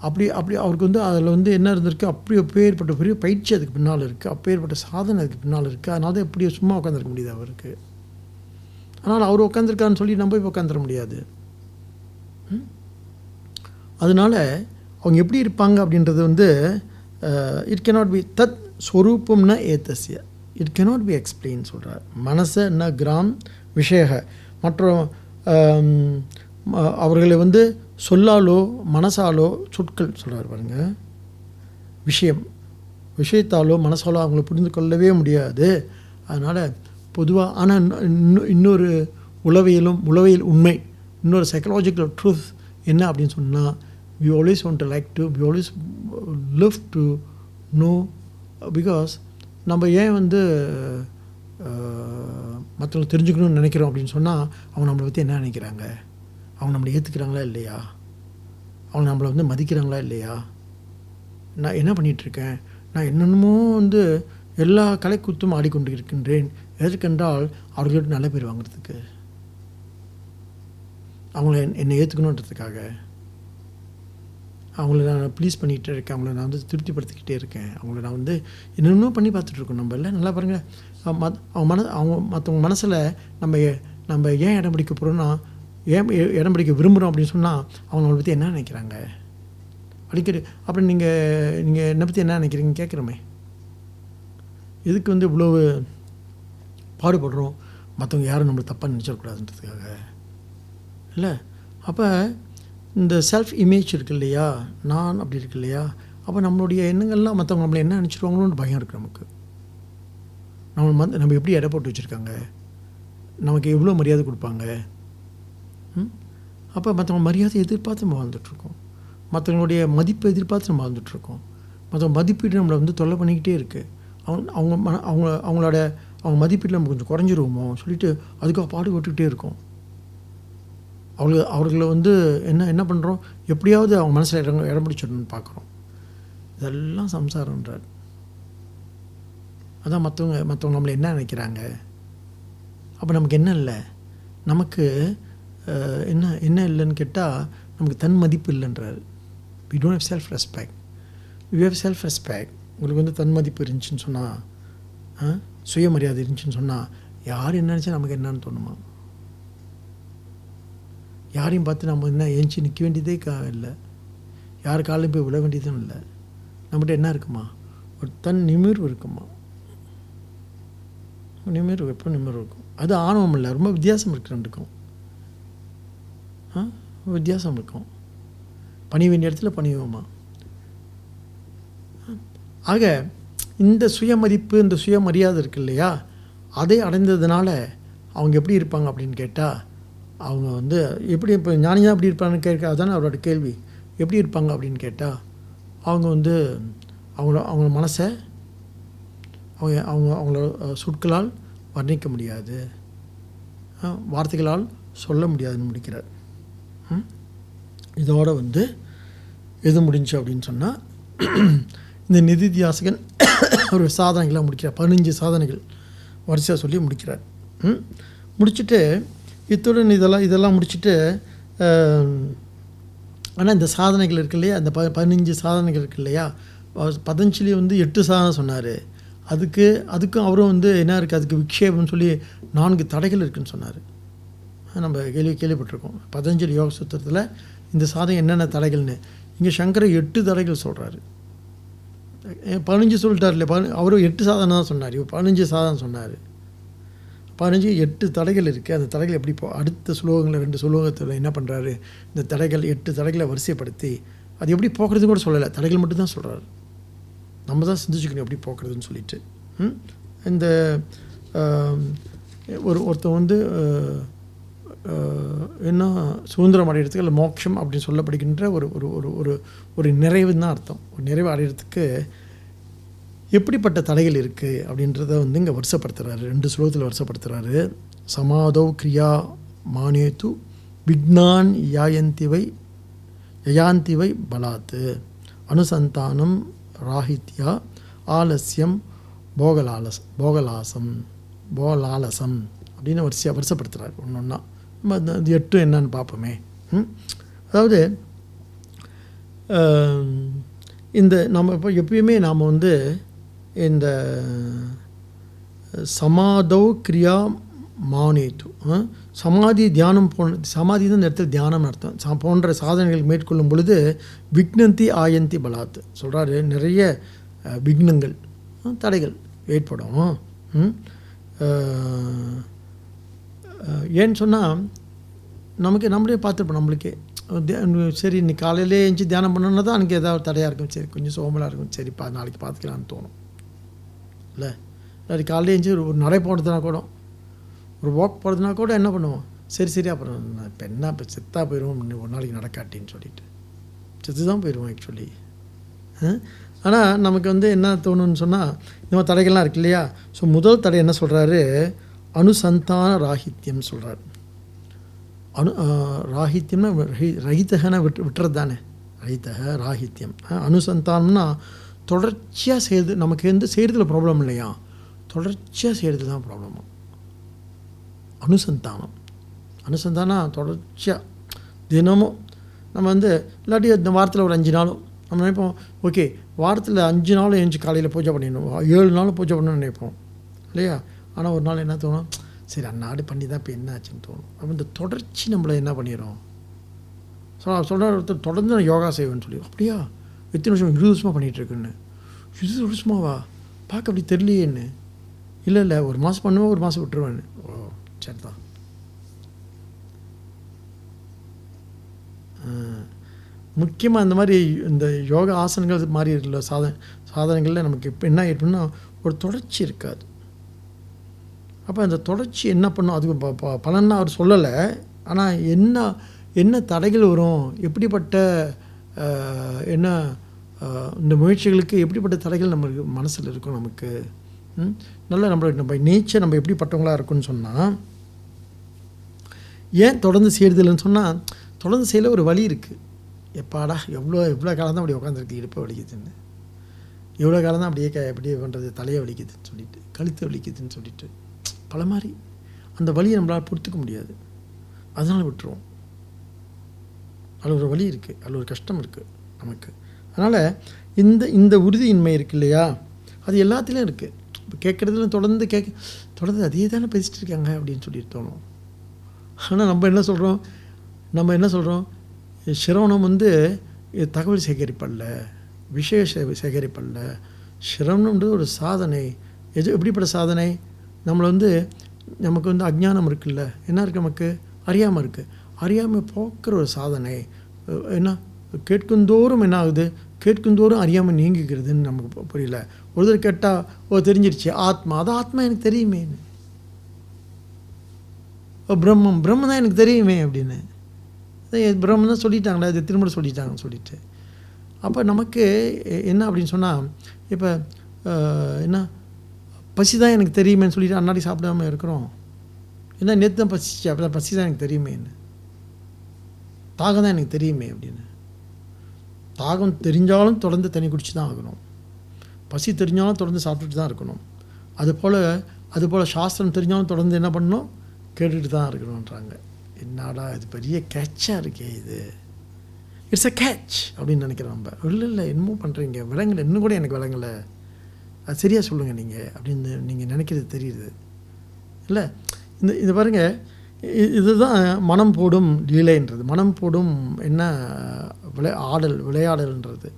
அப்படி அப்படி அவருக்கு வந்து அதில் வந்து என்ன இருந்திருக்கு? அப்படி அப்பேற்பட்ட பெரிய பயிற்சி அதுக்கு பின்னால் இருக்குது அப்பேற்பட்ட சாதனை அதுக்கு பின்னால் இருக்குது அதனால தான் எப்படி சும்மா உட்காந்துருக்க முடியுது அவருக்கு. ஆனால் அவர் உட்காந்துருக்கான்னு சொல்லி நம்ம போய் உட்காந்துட முடியாது. அதனால் அவங்க எப்படி இருப்பாங்க அப்படின்றது வந்து இட் கெனாட் பி தத் ஸ்வரூபம்னா ஏத்தசிய இட் கெனாட் பி எக்ஸ்பிளைன் சொல்கிறார் மனசை ந கிராம் விஷய மற்றும் அவர்களை வந்து சொல்லாலோ மனசாலோ சொற்கள் சொல்கிறார் பாருங்க விஷயம் விஷயத்தாலோ மனசாலோ அவங்கள புரிந்து கொள்ளவே முடியாது அதனால் பொதுவாக ஆனால் இன்னொரு உளவியலும் உளவியல் உண்மை இன்னொரு சைக்கலாஜிக்கல் ட்ரூத் என்ன அப்படின்னு சொன்னால் we always want to like to we always love to know because நம்ம ஏன் வந்து மற்றவங்க தெரிஞ்சுக்கணும்னு நினைக்கிறோம் அப்படின்னு சொன்னால் அவங்க நம்மளை பற்றி என்ன நினைக்கிறாங்க? அவங்க நம்மளை ஏற்றுக்கிறாங்களா இல்லையா? அவங்க நம்மளை வந்து மதிக்கிறாங்களா இல்லையா? நான் என்ன பண்ணிகிட்ருக்கேன் நான் என்னென்னமோ வந்து எல்லா கலைக்குத்தும் ஆடிக்கொண்டு இருக்கின்றேன் எதற்கென்றால் அவர்களோட நல்ல பேர் வாங்குறதுக்கு. அவங்கள என்னை ஏற்றுக்கணுன்றதுக்காக அவங்கள நான் ப்ளீஸ் பண்ணிகிட்டே இருக்கேன். அவங்கள நான் வந்து திருப்திப்படுத்திக்கிட்டே இருக்கேன். அவங்கள நான் வந்து என்னென்னமோ பண்ணி பார்த்துட்ருக்கோம் நம்ம இல்லை நல்லா பாருங்கள் மத் அவங்க மன அவங்க மற்றவங்க மனசில் நம்ம நம்ம ஏன் இடம் பிடிக்க போகிறோன்னா ஏன் இடம் பிடிக்க விரும்புகிறோம் அப்படின்னு சொன்னால் அவங்கள பற்றி என்ன நினைக்கிறாங்க? அடிக்கடி அப்புறம் நீங்கள் நீங்கள் என்னை பற்றி என்ன நினைக்கிறீங்க கேட்குறோமே. எதுக்கு வந்து இவ்வளோ பாடுபடுறோம்? மற்றவங்க யாரும் நம்மளை தப்பாக நினச்சிடக்கூடாதுன்றதுக்காக. இல்லை? அப்போ இந்த செல்ஃப் இமேஜ் இருக்கு இல்லையா? நான் அப்படி இருக்கு இல்லையா? அப்போ நம்மளுடைய எண்ணங்கள்லாம் மற்றவங்க நம்மளை என்ன நினச்சிருவாங்களோன்னு பயம் இருக்குது நமக்கு. நம்ம மந்த் நம்ம எப்படி எடை போட்டு வச்சுருக்காங்க? நமக்கு எவ்வளோ மரியாதை கொடுப்பாங்க? ம்? அப்போ மற்றவங்க மரியாதை எதிர்பார்த்து நம்ம வாழ்ந்துட்டுருக்கோம். மற்றவங்களுடைய மதிப்பை எதிர்பார்த்து நம்ம வாழ்ந்துட்டுருக்கோம். மற்றவங்க மதிப்பீடு நம்மளை வந்து தொல்லை பண்ணிக்கிட்டே இருக்குது அவங்க அவங்க மன அவங்க அவங்களோட அவங்க மதிப்பீட்டில் நம்ம கொஞ்சம் குறைஞ்சிருவோமோ? சொல்லிட்டு அதுக்காக பாடுபட்டுக்கிட்டே இருக்கோம். அவர்கள் அவர்களை வந்து என்ன என்ன பண்ணுறோம் எப்படியாவது அவங்க மனசில் இடம் இடம் பிடிச்சிடணும்னு பார்க்குறோம். இதெல்லாம் சம்சாரன்றார் அதான் மற்றவங்க மற்றவங்க நம்மளை என்ன நினைக்கிறாங்க? அப்போ நமக்கு என்ன இல்லை? நமக்கு என்ன என்ன இல்லைன்னு கேட்டால் நமக்கு தன் மதிப்பு இல்லைன்றாரு. We don't have self respect we have self respect உங்களுக்கு வந்து தன் மதிப்பு இருந்துச்சுன்னு சொன்னால் சுயமரியாதை இருந்துச்சுன்னு சொன்னால் யார் என்ன நினச்சா நமக்கு என்னன்னு தோணுமா? யாரையும் பார்த்து நம்ம என்ன ஏஞ்சி நிற்க வேண்டியதே கா இல்லை. யார் காலையும் போய் விழ வேண்டியதும் இல்லை. நம்மகிட்ட என்ன இருக்குமா? ஒரு தன் நிமிர்வு இருக்குமா? நிமிர்வு எப்போ நிமிர்வு இருக்கும்? அது ஆணவம் இல்லை. ரொம்ப வித்தியாசம் இருக்கு ரெண்டுக்கும். ஆ? வித்தியாசம் இருக்கும். பணி வேண்டிய இடத்துல பணிவோமா? ஆக இந்த சுயமதிப்பு இந்த சுயமரியாதை இருக்கு இல்லையா? அதை அடைந்ததுனால அவங்க எப்படி இருப்பாங்க அப்படின்னு கேட்டால் அவங்க வந்து எப்படி இப்போ ஞானியாக எப்படி இருப்பாங்கன்னு கேட்க அதானே அவரோட கேள்வி. எப்படி இருப்பாங்க? அப்படின்னு கேட்டால் அவங்க வந்து அவங்கள அவங்க மனசை அவங்க அவங்க அவங்களோட சொற்களால் வர்ணிக்க முடியாது. வார்த்தைகளால் சொல்ல முடியாதுன்னு முடிக்கிறார். ம்? வந்து எது முடிஞ்சு அப்படின்னு சொன்னால் இந்த நிதித்தியாசகன் ஒரு சாதனைகளாக முடிக்கிறார். பதினஞ்சு சாதனைகள் வரிசையாக சொல்லி முடிக்கிறார். ம்? முடிச்சுட்டு இத்துடன் இதெல்லாம் இதெல்லாம் முடிச்சுட்டு ஆனால் இந்த சாதனைகள் இருக்கு இல்லையா? அந்த ப பதினஞ்சு சாதனைகள் இருக்கு இல்லையா? பதஞ்சலி வந்து எட்டு சாதனை சொன்னார். அதுக்கு அதுக்கும் அவரும் வந்து என்ன இருக்குது அதுக்கு விக்ஷேபம்னு சொல்லி நான்கு தடைகள் இருக்குதுன்னு சொன்னார். நம்ம கேள்வி கேள்விப்பட்டிருக்கோம். பதஞ்சலி யோக சூத்திரத்தில் இந்த சாதனை என்னென்ன தடைகள்னு. இங்கே சங்கரை எட்டு தடைகள் சொல்கிறாரு பதினஞ்சு சொல்லிட்டார் இல்லையா பதின அவரும் எட்டு சாதனை தான் சொன்னார். இவர் பதினஞ்சு சாதனை சொன்னார். பதினஞ்சு எட்டு தடைகள் இருக்குது அந்த தடைகள் எப்படி போ அடுத்த சுலோகங்களை ரெண்டு சுலோகத்தில் என்ன பண்ணுறாரு இந்த தடைகள் எட்டு தடைகளை வரிசைப்படுத்தி அது எப்படி போக்குறது கூட சொல்லலை. தடைகள் மட்டும்தான் சொல்கிறாரு நம்ம தான் சிந்திச்சுக்கணும் எப்படி போக்குறதுன்னு சொல்லிட்டு. இந்த ஒரு ஒருத்தன் வந்து என்ன சுதந்திரம் அடையிறதுக்கு இல்லை மோட்சம் அப்படின்னு சொல்லப்படுகின்ற ஒரு ஒரு ஒரு ஒரு ஒரு நிறைவுன்னு தான் அர்த்தம். ஒரு நிறைவு அடையிறதுக்கு எப்படிப்பட்ட தடைகள் இருக்குது அப்படின்றத வந்து இங்கே வருஷப்படுத்துகிறாரு ரெண்டு ஸ்லோகத்தில் வருஷப்படுத்துகிறாரு சமாதோ கிரியா மானேத்து விக்னான் யாயந்திவை யயாந்திவை பலாத்து. அனுசந்தானம் ராஹித்யா ஆலஸ்யம் போகலாலஸ் போகலாசம் போகலாலசம் அப்படின்னு வரிசையாக வருஷப்படுத்துகிறார் ஒன்று ஒன்றா நம்ம அது எட்டு என்னன்னு பார்ப்போமே. அதாவது இந்த நம்ம இப்போ எப்பயுமே நாம் வந்து இந்த சமாதோ கிரியா மானேத்து சமாதி தியானம் போன சமாதி தான் இந்த இடத்துல தியானம் அர்த்தம். சா போன்ற சாதனைகள் மேற்கொள்ளும் பொழுது விக்னந்தி ஆயந்தி பலாத்து சொல்கிறாரு நிறைய விக்னங்கள் தடைகள் ஏற்படும். ஏன்னு சொன்னால் நமக்கு நம்மளே பார்த்துருப்போம் நம்மளுக்கே. சரி இன்னைக்கு காலையிலே எழுந்து தியானம் பண்ணோன்னா தான் எனக்கு ஏதாவது தடையாக இருக்கும். சரி கொஞ்சம் சோம்பலாக இருக்கும். சரி பா நாளைக்கு பார்த்துக்கலான்னு தோணும். இல்லை. இல்லாட்டி காலையில் எழுந்துச்சி ஒரு நடை போடுறதுனா கூட ஒரு வாக் போகிறதுனா கூட என்ன பண்ணுவோம்? சரி சரி அப்புறம் நான் இப்போ என்ன இப்போ செத்தாக போயிடுவோம் ஒரு நாளைக்கு நடக்காட்டின்னு சொல்லிட்டு. செத்து தான் போயிடுவோம் ஆக்சுவலி ஆனால் நமக்கு வந்து என்ன தோணுன்னு சொன்னால் இந்த மாதிரி தடைகள்லாம் இருக்கு இல்லையா? ஸோ முதல் தடை என்ன சொல்கிறாரு அனுசந்தான ராகித்யம் சொல்கிறார் அனு ஆஹ், ராகித்யம்னா ரஹி- ரஹிதகன விட்டு விட்டுறது தானே ரஹித்தக ராகித்யம் அனுசந்தானம்னா தொடர்ச்சியாக செய்கிறது நமக்கு எந்த செய்கிறதுல ப்ராப்ளம் இல்லையா? தொடர்ச்சியாக செய்கிறது தான் ப்ராப்ளமா அனுசந்தானம். அனுசந்தானம் தொடர்ச்சியாக தினமும் நம்ம வந்து இல்லாட்டி இந்த வாரத்தில் ஒரு அஞ்சு நாளும் நம்ம நினைப்போம் ஓகே வாரத்தில் அஞ்சு நாளும் எழுந்து காலையில் பூஜை பண்ணிடணும். ஏழு நாளும் பூஜை பண்ணணும்னு நினைப்போம். இல்லையா? ஆனால் ஒரு நாள் என்ன தோணும்? சரி அந்நாடு பண்ணி தான் இப்போ என்ன ஆச்சுன்னு தோணும். அப்போ இந்த தொடர்ச்சி நம்மளை என்ன பண்ணிடும் சொல்கிற ஒருத்தர் தொடர்ந்து நான் யோகா செய்வேன்னு சொல்லி அப்படியா? எத்தனை வருஷம் இருபது வருஷமாக பண்ணிகிட்டு இருக்குன்னு இருபது வருஷமாவா? பார்க்க அப்படி தெரியலையேன்னு. இல்லை இல்லை ஒரு மாதம் பண்ணுவேன் ஒரு மாதம் விட்டுருவேன்னு. ஓ சரி தான் முக்கியமாக இந்த மாதிரி இந்த யோகா ஆசனங்கள் மாதிரி இருக்குல்ல சாதன சாதனைகளில் நமக்கு இப்போ என்ன ஏற்படும்னா ஒரு தொடர்ச்சி இருக்காது. அப்போ அந்த தொடர்ச்சி என்ன பண்ணும்? அதுக்கு பலன்னா அவர் சொல்லலை. ஆனால் என்ன என்ன தடைகள் வரும்? எப்படிப்பட்ட என்ன இந்த முயற்சிகளுக்கு எப்படிப்பட்ட தடைகள் நம்மளுக்கு மனசில் இருக்கும் நமக்கு? நல்ல நம்ம நம்ம நேச்சர் நம்ம எப்படிப்பட்டவங்களாக இருக்கும்னு சொன்னால் ஏன் தொடர்ந்து செய்யறதில்லைன்னு சொன்னால் தொடர்ந்து செய்யல ஒரு வழி இருக்குது எப்பாடா எவ்வளோ எவ்வளோ காலம் தான் அப்படி உட்காந்துருக்கு இடுப்பை வலிக்குதுன்னு. எவ்வளோ காலம் தான் அப்படியே க அப்படியே பண்ணுறது தலையை வலிக்குதுன்னு சொல்லிட்டு கழுத்து வலிக்குதுன்னு சொல்லிட்டு. பல மாதிரி அந்த வலியை நம்மளால் பொறுத்துக்க முடியாது. அதனால் விட்டுருவோம். அதில் ஒரு வலி இருக்குது அதில் ஒரு கஷ்டம் இருக்குது நமக்கு. அதனால் இந்த இந்த உறுதியின்மை இருக்கு இல்லையா? அது எல்லாத்துலேயும் இருக்குது இப்போ கேட்குறதுல தொடர்ந்து கேட்க தொடர்ந்து அதே தானே பேசிட்டு இருக்காங்க அப்படின்னு சொல்லிட்டு தோணும். ஆனால் நம்ம என்ன சொல்கிறோம் நம்ம என்ன சொல்கிறோம் சிரவணம் வந்து தகவல் சேகரிப்பல்ல விஷய சே- சேகரிப்பல்ல. சிரவணம்ன்றது ஒரு சாதனை. எது எப்படிப்பட்ட சாதனை? நம்மளை வந்து நமக்கு வந்து அஜ்ஞானம் இருக்குல்ல? என்ன இருக்குது நமக்கு? அறியாமல் இருக்குது அறியாமல் போக்குற ஒரு சாதனை. என்ன? கேட்குந்தோறும் என்ன ஆகுது கேட்குந்தோறும் அறியாமல் நீங்கிக்கிறதுன்னு நமக்கு புரியல. ஒரு தடவை கேட்டால் ஓ தெரிஞ்சிருச்சு. ஆத்மா. அது ஆத்மா எனக்கு தெரியுமேன்னு ஓ பிரம்மம். பிரம்மம் தான் எனக்கு தெரியுமே அப்படின்னு. அதான் பிரம்மம் தான் சொல்லிட்டாங்களே. அது திரும்ப சொல்லிட்டாங்கன்னு சொல்லிட்டு. அப்போ நமக்கு என்ன அப்படின்னு சொன்னால் இப்போ என்ன? பசி தான் எனக்கு தெரியுமேன்னு சொல்லிட்டு அன்னாடி சாப்பிடாம இருக்கிறோம். என்ன நேற்று தான் பசிச்சு அப்போ பசி தான் எனக்கு தெரியுமேன்னு. தாகம் தான் எனக்கு தெரியுமே அப்படின்னு. தாகம் தெரிஞ்சாலும் தொடர்ந்து தண்ணி குடிச்சு தான் ஆகணும். பசி தெரிஞ்சாலும் தொடர்ந்து சாப்பிட்டுட்டு தான் இருக்கணும். அதுபோல் அதுபோல் சாஸ்திரம் தெரிஞ்சாலும் தொடர்ந்து என்ன பண்ணணும்? கேட்டுட்டு தான் இருக்கணுன்றாங்க என்னடா இது பெரிய கேட்சாக இருக்கே இது. இட்ஸ் அ கேட்ச் அப்படின்னு நினைக்கிறோம் நம்ம. இல்லை இல்லை என்னமோ பண்ணுறீங்க விலங்கலை இன்னும் கூட எனக்கு விலங்கலை. அது சரியாக சொல்லுங்கள் நீங்கள் அப்படின்னு நீங்கள் நினைக்கிறது தெரியுது. இல்லை இந்த இது பாருங்கள் இதுதான் மனம் போடும் லீலைன்றது. மனம் போடும் என்ன விளை ஆடல் விளையாடல்ன்றது.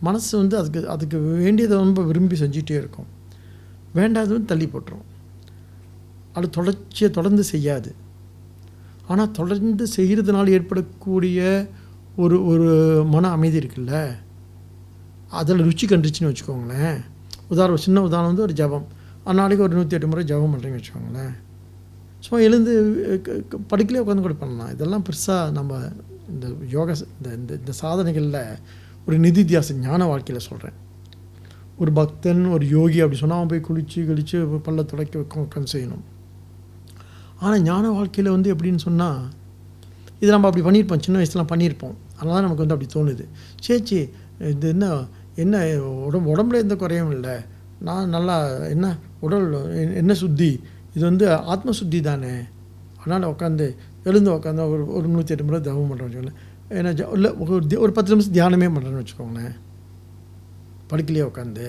மனசு வந்து அதுக்கு அதுக்கு வேண்டியதை ரொம்ப விரும்பி செஞ்சிகிட்டே இருக்கும். வேண்டாததும் தள்ளி போட்டுரும். அது தொடர்ச்சியை தொடர்ந்து செய்யாது. ஆனால் தொடர்ந்து செய்கிறதுனால ஏற்படக்கூடிய ஒரு ஒரு மன அமைதி இருக்குல்ல? அதில் ருச்சி கண்டுச்சுன்னு வச்சுக்கோங்களேன். உதாரணம் சின்ன உதாரணம் வந்து ஒரு ஜபம். அந்நாளைக்கு ஒரு நூற்றி எட்டு முறை ஜபம் பண்ணுறீங்கன்னு வச்சுக்கோங்களேன். சும்மா எழுந்து படுக்கலே உட்காந்து கூட பண்ணலாம். இதெல்லாம் பெருசாக நம்ம இந்த யோகா இந்த இந்த இந்த சாதனைகளில் ஒரு நிதித்தியாசம் ஞான வாழ்க்கையில் சொல்கிறேன் ஒரு பக்தன் ஒரு யோகி அப்படி சொன்னால் அவன் போய் குளித்து கழித்து பல்ல துடைக்க உட்காந்து செய்யணும். ஆனால் ஞான வாழ்க்கையில் வந்து எப்படின்னு சொன்னால் இது நம்ம அப்படி பண்ணியிருப்போம். சின்ன வயசுலாம் பண்ணியிருப்போம். அதனால் தான் நமக்கு வந்து அப்படி தோணுது. சேச்சி இது என்ன என்ன உடம்பு உடம்புல எந்த குறையும் இல்லை. நான் நல்லா என்ன உடல் என்ன சுத்தி இது வந்து ஆத்ம சுத்தி தானே அதனால் உட்காந்து எழுந்து உட்காந்து ஒரு ஒரு நூற்றி எட்டு முறை தவம் பண்ணுறோம் வச்சுக்கோங்களேன். ஏன்னா ஜ- இல்லை ஒரு ஒரு பத்து நிமிஷம் தியானமே பண்ணுறேன்னு வச்சுக்கோங்களேன். படுக்கலையே உட்காந்து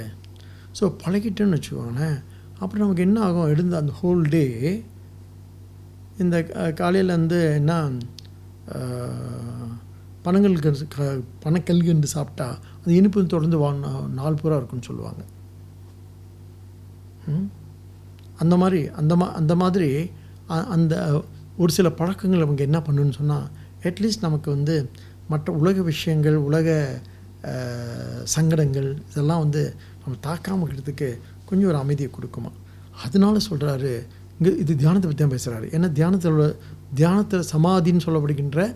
ஸோ பழகிட்டேன்னு வச்சுக்கோங்களேன். அப்புறம் நமக்கு என்ன ஆகும்? எழுந்து அந்த ஹோல் டே இந்த காலையில் வந்து என்ன பணங்களுக்கு க க என்று சாப்பிட்டா அந்த இனிப்பு தொடர்ந்து வா நா- நாள் பூரா இருக்குன்னு சொல்லுவாங்க. ம்? அந்த மாதிரி அந்த மா அந்த மாதிரி அந்த ஒரு சில பழக்கங்கள் அவங்க என்ன பண்ணுன்னு சொன்னால் அட்லீஸ்ட் நமக்கு வந்து மற்ற உலக விஷயங்கள் உலக சங்கடங்கள் இதெல்லாம் வந்து நம்ம தாக்காமல் இருக்கிறதுக்கு கொஞ்சம் ஒரு அமைதியை கொடுக்குமா? அதனால சொல்கிறாரு இங்கே இது தியானத்தை பற்றி தான் பேசுகிறாரு ஏன்னா தியானத்தில் உள்ள தியானத்தில் சமாதின்னு சொல்லப்படுகின்ற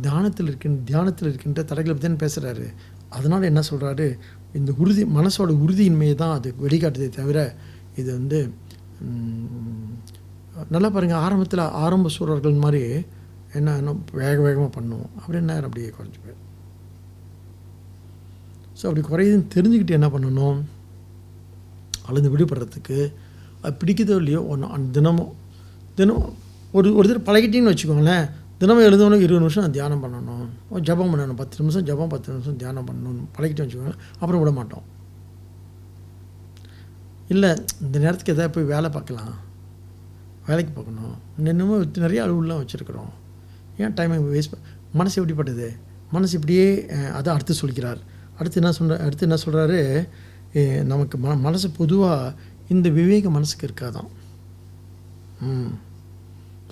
தியானத்தில் இருக்கின்ற தியானத்தில் இருக்கின்ற தடைகளை பற்றி தான் பேசுகிறாரு அதனால் என்ன சொல்கிறாரு இந்த உறுதி மனசோட உறுதியின்மையை தான் அது வெளிக்காட்டுதே தவிர இது வந்து நல்லா பாருங்கள் ஆரம்பத்தில் ஆரம்ப சூழல்கள் மாதிரி என்ன என்ன வேக வேகமாக பண்ணுவோம். அப்படி நேரம் அப்படியே குறைஞ்சி போயிடும் ஸோ அப்படி குறையுதுன்னு தெரிஞ்சுக்கிட்டு என்ன பண்ணணும்? அழுந்து விடுபடுறதுக்கு அது பிடிக்குதோ இல்லையோ ஒன்று தினமும் தினம் ஒரு ஒரு தடவை பழகிட்டீங்கன்னு வச்சுக்கோங்களேன் தினமும் எழுதணும் இருபது நிமிஷம் நான் தியானம் பண்ணணும். ஒரு ஜபம் பண்ணணும் பத்து நிமிஷம் ஜபம் பத்து நிமிஷம் தியானம் பண்ணணும் பழகிட்டேன்னு வச்சுக்கோங்களேன் அப்புறம் விட மாட்டோம் இல்லை இந்த நேரத்துக்கு எதாவது போய் வேலை பார்க்கலாம். வேலைக்கு பார்க்கணும் இன்னமும் நிறைய அலுவலாம் வச்சுருக்குறோம். ஏன் டைமை வேஸ்ட் மனசு எப்படிப்பட்டது? மனசு இப்படியே அதை அடுத்து சொல்கிறார். அடுத்து என்ன சொல்ற அடுத்து என்ன சொல்கிறாரு நமக்கு ம மனசு பொதுவாக இந்த விவேக மனசுக்கு இருக்காதான். ம்.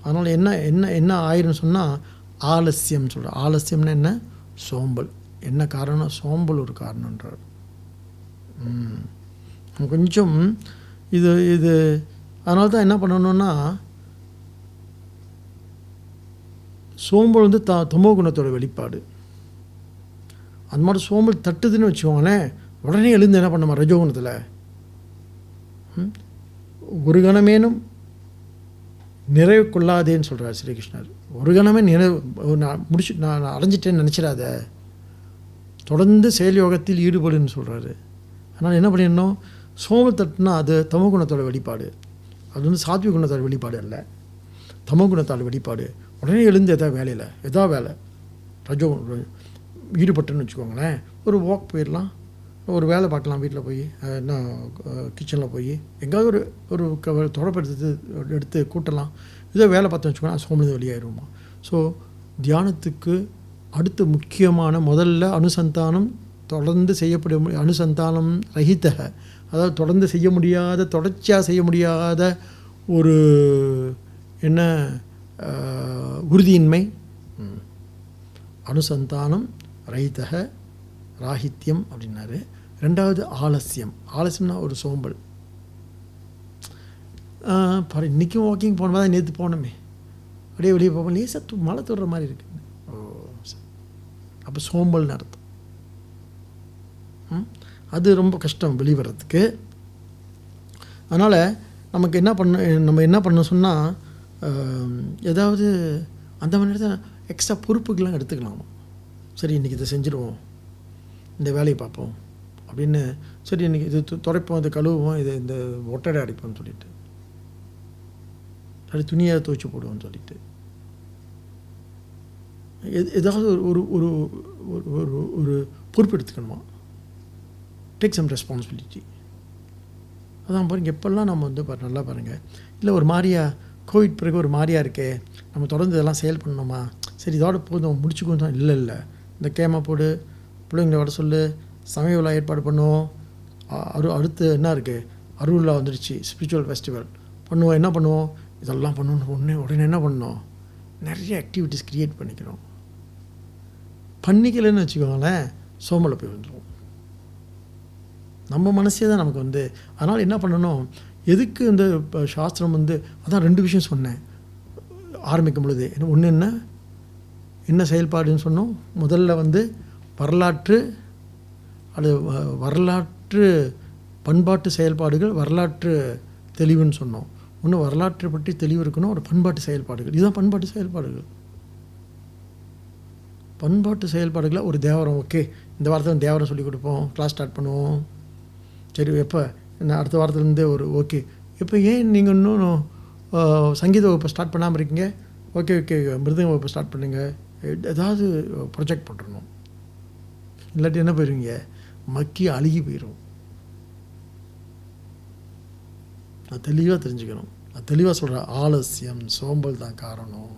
அதனால் என்ன என்ன என்ன ஆயிரும்னு சொன்னால் ஆலசியம் சொல்கிற ஆலசியம்னா என்ன? சோம்பல். என்ன காரணம் சோம்பல் ஒரு காரணன்றார் ம். கொஞ்சம் இது இது அதனால தான் என்ன பண்ணணும்னா சோம்பல் வந்து த தமோ குணத்தோட வெளிப்பாடு. அந்த மாதிரி சோம்பல் தட்டுதுன்னு வச்சுக்கோங்களேன் உடனே எழுந்து என்ன பண்ணுமா ரஜோகுணத்தில் ஒரு கணமேனும் நிறைவு கொள்ளாதேன்னு சொல்கிறார் ஸ்ரீகிருஷ்ணர். ஒரு கணமே நிறைவு நான் முடிச்சு நான் நான் அடைஞ்சிட்டேன்னு நினச்சிடாத. தொடர்ந்து செயல் யோகத்தில் ஈடுபடுன்னு சொல்கிறாரு அதனால் என்ன பண்ணிடணும்? சோமத்தட்டுனா அது தமகுணத்தோட வெளிப்பாடு. அது வந்து சாத்விக குணத்தோட வெளிப்பாடு அல்ல. தமகுணத்தோட வெளிப்பாடு. உடனே எழுந்து எதா வேலையில் எதா வேலை. ரஜோ ஈடுபட்டுன்னு வச்சுக்கோங்களேன். ஒரு வாக் போயிடலாம். ஒரு வேலை பார்க்கலாம் வீட்டில் போய் என்ன கிச்சனில் போய். எங்கேயாவது ஒரு ஒரு க தொடப்பு எடுத்து கூட்டலாம். இதோ வேலை பார்த்தோம் வச்சுக்கோங்களேன் சோம்பல் வெளியாயிருமா ஸோ தியானத்துக்கு அடுத்து முக்கியமான முதல்ல அனுசந்தானம் தொடர்ந்து செய்யப்படும் அனுசந்தானம் ரஹித்தக அதாவது தொடர்ந்து செய்ய முடியாத தொடர்ச்சியாக செய்ய முடியாத ஒரு என்ன உறுதியின்மை. அனுசந்தானம் ரஹித்தக ராகித்யம் அப்படின்னாரு. ரெண்டாவது ஆலசியம் ஆலசியம்னா ஒரு சோம்பல். பாரு இன்றைக்கும் வாக்கிங் போன மாதிரி நேற்று போனோமே. அப்படியே வெளியே போவோம் லேசாக து மழை தொடுற மாதிரி இருக்கு. ஓ சரி. அப்போ சோம்பல்னு அர்த்தம். ம்? அது ரொம்ப கஷ்டம் வெளிவரத்துக்கு அதனால் நமக்கு என்ன பண்ண நம்ம என்ன பண்ண சொன்னால் ஏதாவது அந்த மாதிரி நேரத்தில் எக்ஸ்ட்ரா பொறுப்புகள்லாம் எடுத்துக்கலாமா? சரி இன்றைக்கி இதை செஞ்சுருவோம். இந்த வேலையை பார்ப்போம் அப்படின்னு சரி இன்றைக்கி இது துடைப்போம் இதை கழுவுவோம் இது இந்த ஒட்டடை அடிப்போம்னு சொல்லிட்டு. அது துணியை துவைச்சி போடுவோம்னு சொல்லிட்டு. எது ஏதாவது ஒரு ஒரு ஒரு ஒரு ஒரு ஒரு பொறுப்பு எடுத்துக்கணுமா? டேக் சம் ரெஸ்பான்சிபிலிட்டி அதான் பாருங்கள் எப்பெல்லாம் நம்ம வந்து பாரு நல்லா பாருங்கள் இல்லை ஒரு மாதிரியா கோவிட் பிறகு ஒரு மாதிரியா இருக்கே நம்ம தொடர்ந்து இதெல்லாம் செயல் பண்ணணுமா? சரி இதோட போதும் முடிச்சுக்குவோம் தான். இல்லை இல்லை. இந்த கேமா போடு பிள்ளைங்களோட வர சொல்லு சமய விழா ஏற்பாடு பண்ணுவோம். அரு அடுத்து என்ன இருக்குது அருவிழா வந்துடுச்சு ஸ்பிரிச்சுவல் ஃபெஸ்டிவல் பண்ணுவோம் என்ன பண்ணுவோம்? இதெல்லாம் பண்ணணும் உடனே உடனே என்ன பண்ணோம் நிறைய ஆக்டிவிட்டீஸ் க்ரியேட் பண்ணிக்கிறோம். பண்ணிக்கலைன்னு வச்சுக்கோங்களேன் சோமலை போய் வந்துடுவோம் நம்ம மனசே தான் நமக்கு வந்து அதனால் என்ன பண்ணணும்? எதுக்கு இந்த சாஸ்திரம் வந்து அதான் ரெண்டு விஷயம் சொன்னேன். ஆரம்பிக்கும் பொழுது ஒன்று என்ன? என்ன செயல்பாடுன்னு சொன்னோம். முதல்ல வந்து வரலாற்று அது வ- வரலாற்று பண்பாட்டு செயல்பாடுகள் வரலாற்று தெளிவுன்னு சொன்னோம். ஒன்று வரலாற்றை பற்றி தெளிவு இருக்கணும் ஒரு பண்பாட்டு செயல்பாடுகள். இதுதான் பண்பாட்டு செயல்பாடுகள். பண்பாட்டு செயல்பாடுகளை ஒரு தேவரம் ஓகே இந்த வாரத்தை தேவரம் சொல்லி கொடுப்போம் கிளாஸ் ஸ்டார்ட் பண்ணுவோம். சரி எப்போ? நான் அடுத்த வாரத்துலேருந்து ஒரு ஓகே. இப்போ ஏன் நீங்கள் இன்னும் சங்கீத வகுப்பு ஸ்டார்ட் பண்ணாமல் இருக்கீங்க? ஓகே ஓகே மிருதங்க வகுப்பு ஸ்டார்ட் பண்ணுங்கள் ஏதாவது ப்ரொஜெக்ட் பண்ணுறணும் இல்லாட்டி என்ன போயிருவீங்க? மக்கி அழுகி போயிடும் நான் தெளிவாக தெரிஞ்சுக்கணும். நான் தெளிவாக சொல்கிறேன் ஆலசியம் சோம்பல் தான் காரணம்.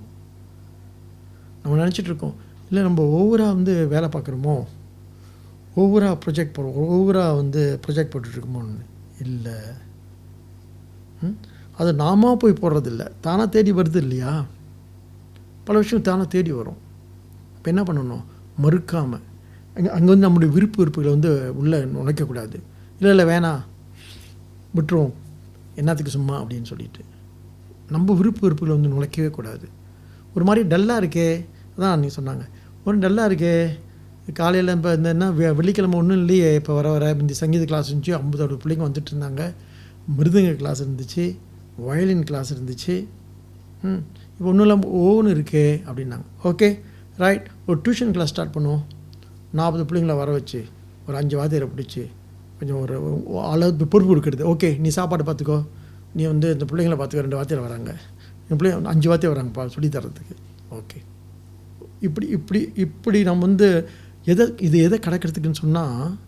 நம்ம நினச்சிட்டு இருக்கோம். இல்லை நம்ம ஓவராக வந்து வேலை பார்க்குறோமோ? ஓவராக ப்ரொஜெக்ட் போடுறோம் ஓவராக வந்து ப்ரொஜெக்ட் போட்டுட்ருக்கோமோன்னு இல்லை. ம்? அது நாம போய் போடுறதில்ல. தானாக தேடி வருது இல்லையா? பல விஷயம் தானாக தேடி வரும். இப்போ என்ன பண்ணணும்? மறுக்காமல் அங்கே அங்கே வந்து நம்முடைய விருப்பு விருப்புகளை வந்து உள்ளே நுழைக்கக்கூடாது. இல்லை இல்லை வேணாம் விட்டுருவோம். என்னத்துக்கு சும்மா அப்படின்னு சொல்லிட்டு. நம்ம விருப்பு விருப்புகளை வந்து நுழைக்கவே கூடாது. ஒரு மாதிரி டல்லாக இருக்கே. அதான் நீ சொன்னாங்க. ஒரு டல்லாக இருக்கே. காலையில் இப்போ இந்த என்ன வெ- வெள்ளிக்கிழமை ஒன்றும் இல்லையே இப்போ வர வர இந்த சங்கீத கிளாஸ் இருந்துச்சு ஐம்பதோட பிள்ளைங்க வந்துட்டு இருந்தாங்க. மிருதுங்க கிளாஸ் இருந்துச்சு வயலின் கிளாஸ் இருந்துச்சு. ம் இப்போ ஒன்றும் இல்லாமல் ஒவ்வொன்று இருக்கே அப்படின்னாங்க. ஓகே ரைட் ஒரு டியூஷன் கிளாஸ் ஸ்டார்ட் பண்ணுவோம். நாற்பது பிள்ளைங்கள வர வச்சு ஒரு அஞ்சு வாத்தியரை பிடிச்சி கொஞ்சம் ஒரு அளவு பொறுப்பு கொடுக்குறது. ஓகே நீ சாப்பாடு பார்த்துக்கோ. நீ வந்து இந்த பிள்ளைங்கள பார்த்துக்கோ ரெண்டு வாத்தியார் வராங்க. என் பிள்ளைங்க அஞ்சு வாத்தியார் வராங்கப்பா சொல்லி தரதுக்கு ஓகே இப்படி இப்படி இப்படி நம்ம வந்து எதை இது எதை கடக்கிறதுக்குன்னு சொன்னால்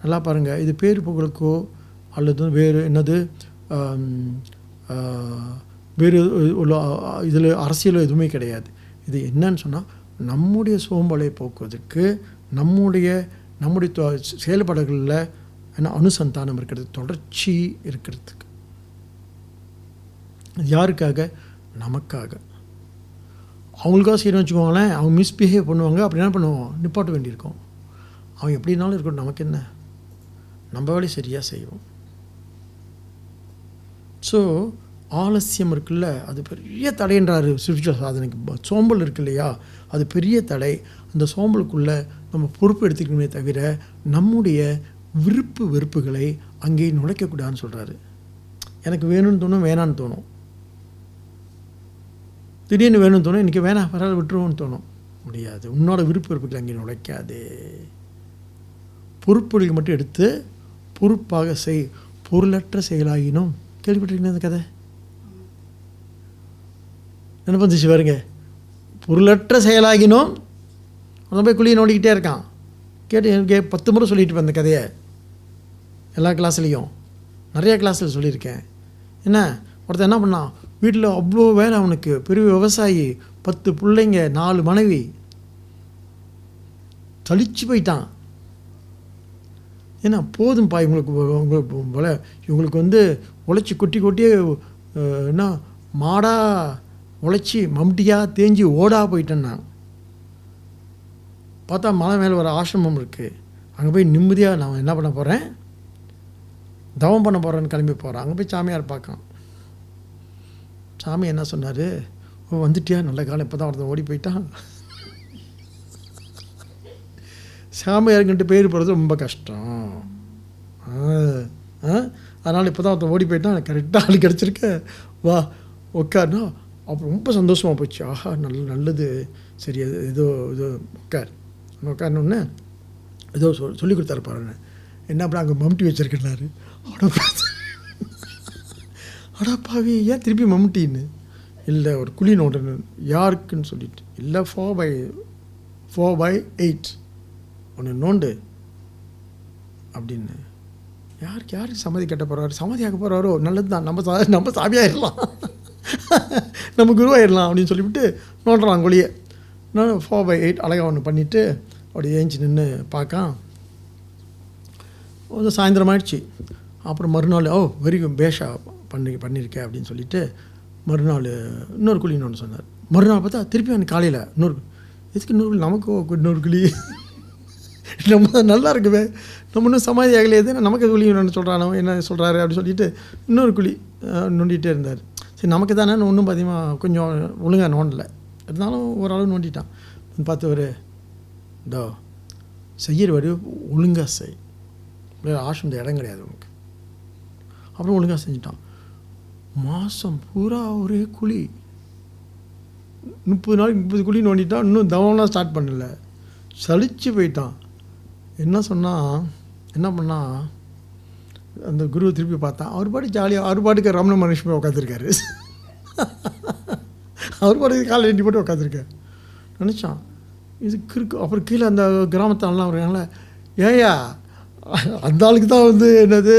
நல்லா பாருங்கள் இது பேர் புகழுக்கோ அல்லது வேறு என்னது வேறு உள்ள இதில் அரசியல் எதுவுமே கிடையாது. இது என்னன்னு சொன்னால் நம்முடைய சோம்பலை போக்குவதற்கு நம்முடைய நம்முடைய தொ- செயல்பாடுகளில் என்ன அனுசந்தானம் இருக்கிறது தொடர்ச்சி இருக்கிறதுக்கு. யாருக்காக? நமக்காக. அவங்களுக்காக செய்யணும்னு வச்சுக்கோங்களேன் அவங்க மிஸ்பிஹேவ் பண்ணுவாங்க அப்படி என்ன பண்ணுவோம்? நிப்பாட்ட வேண்டியிருக்கும். அவன் எப்படினாலும் இருக்கட்டும் நமக்கு என்ன? நம்ம வேலையை சரியாக செய்வோம். ஸோ ஆலசியம் இருக்குல்ல அது பெரிய தடைன்றார் ஸ்பிரிச்சுவல் சாதனைக்கு. சோம்பல் இருக்கு இல்லையா? அது பெரிய தடை. அந்த சோம்பலுக்குள்ளே நம்ம பொறுப்பு எடுத்துக்கணுமே தவிர நம்முடைய விருப்பு வெறுப்புகளை அங்கே நுழைக்கக்கூடாதுன்னு சொல்கிறாரு எனக்கு வேணும்னு தோணும் வேணான்னு தோணும். திடீர்னு வேணும்னு தோணும் இன்றைக்கி வேணாம் பரவாயில்ல விட்டுருவோன்னு தோணும். முடியாது. உன்னோட விருப்ப வெறுப்புகளை அங்கே நுழைக்காது. பொறுப்புகளுக்கு மட்டும் எடுத்து பொறுப்பாக செய் பொருளற்ற செயலாகினும் கேள்விப்பட்டிருக்கீங்க அந்த கதை? என்ன வந்துச்சு பாருங்க. பொருளற்ற செயலாகினோம் அவன் போய் குழியை நோண்டிக்கிட்டே இருக்கான். கேட்டு எனக்கு பத்து முறை சொல்லிட்டு இருப்பேன் அந்த கதையை. எல்லா கிளாஸ்லேயும் நிறையா கிளாஸில் சொல்லியிருக்கேன். என்ன? ஒருத்தன் என்ன பண்ணான்? வீட்டில் அவ்வளோ வேலை அவனுக்கு. பெரிய விவசாயி பத்து பிள்ளைங்க நாலு மனைவி. தளிச்சு போயிட்டான். ஏன்னா போதும்ப்பா இவங்களுக்கு உங்களுக்கு போல இவங்களுக்கு வந்து உழைச்சி கொட்டி கொட்டியே என்ன மாடா உழைச்சி மம்டியாக தேஞ்சி ஓடா போயிட்டேன் நான் பார்த்தா மலை மேலே ஒரு ஆசிரமம் இருக்குது அங்கே போய் நிம்மதியாக நான் என்ன பண்ண போகிறேன் தவம் பண்ண போகிறேன்னு கிளம்பி போகிறேன் அங்கே போய் சாமியார் பார்க்கான். சாமி என்ன சொன்னார்? ஓ வந்துட்டியா? நல்ல காலம். இப்போ தான் ஒருத்தன் ஓடி போயிட்டான். சாமியாருங்கிட்ட பேர் போகிறது ரொம்ப கஷ்டம். ஆ அதனால் இப்போ தான் ஒருத்தன் ஓடி போயிட்டான். எனக்கு கரெக்டாக ஆள் கிடச்சிருக்க. வா உட்கார்னா அப்போ ரொம்ப சந்தோஷமாக போச்சு. ஆஹா நல்ல நல்லது. சரி அது ஏதோ இது உட்கார். உட்காரணுன்னு ஏதோ சொல் சொல்லி கொடுத்தாரு பாருங்க என்ன அப்படி அங்கே மம்டி வச்சுருக்கேன்னாரு. அவ்வளோ அடப்பாவி ஏன் திருப்பி மம்முட்டின்னு? இல்லை ஒரு குழி நோண்டு யாருக்குன்னு சொல்லிட்டு. இல்லை four by four by eight ஒன்று நோண்டு. அப்படின்னு. யாருக்கு யார் சமதி கட்ட போகிறாரு சமதியாக்க போகிறாரோ நல்லது தான் நம்ம சா நம்ம சாமியாயிடலாம் நம்ம குருவாயிடலாம் அப்படின்னு சொல்லிவிட்டு நோண்டுறான் குழியை. நான் ஃபோர் பை எயிட் அழகாக ஒன்று பண்ணிவிட்டு அப்படி ஏஞ்சி நின்று பார்க்கான். கொஞ்சம் சாயந்தரம் ஆயிடுச்சு. அப்புறம் மறுநாள் ஓ வெரி பேஷா. பண்ணி பண்ணியிருக்கேன் அப்படின்னு சொல்லிட்டு மறுநாள் இன்னொரு குழி இன்னொன்று சொன்னார். மறுநாள் பார்த்தா திருப்பி அன்னைக்கு காலையில் இன்னொரு எதுக்கு இன்னொரு குழி? நமக்கு இன்னொரு குழி. நம்ம தான் நல்லா இருக்குவே நம்ம இன்னும் சமாதி ஆகலையே தானே நமக்கு குழி என்ன சொல்கிறானோ என்ன சொல்கிறாரு அப்படின்னு சொல்லிட்டு இன்னொரு குழி நோண்டிகிட்டே இருந்தார். சரி நமக்கு தானே ஒன்றும் பார்த்தீங்கன்னா கொஞ்சம் ஒழுங்காக நோண்டலை. இருந்தாலும் ஓரளவு நோண்டிட்டான். பார்த்து ஒரு இதோ செய்கிற வரி ஒழுங்காக செய். ஆஷம் இந்த இடம் கிடையாது உனக்கு. அப்புறம் ஒழுங்காக செஞ்சுட்டான். மாதம் பூரா ஒரே குழி. முப்பது நாளைக்கு முப்பது குழி நோண்டிட்டான் இன்னும் தவம்லாம் ஸ்டார்ட் பண்ணல. சளிச்சு போயிட்டான். என்ன சொன்னால் என்ன பண்ணா அந்த குருவை திருப்பி பார்த்தான் அவர் பாட்டு ஜாலியாக அவர் பாட்டுக்கு ரமண மனுஷன் போய் உட்காந்துருக்காரு அவர் பாட்டுக்கு காலை எட்டி போட்டு உட்காந்துருக்காரு நினச்சான் இது கிறுக்கு அப்புறம் கீழே அந்த கிராமத்தாலாம் வருவாங்களே ஏயா அந்த ஆளுக்கு தான் வந்து என்னது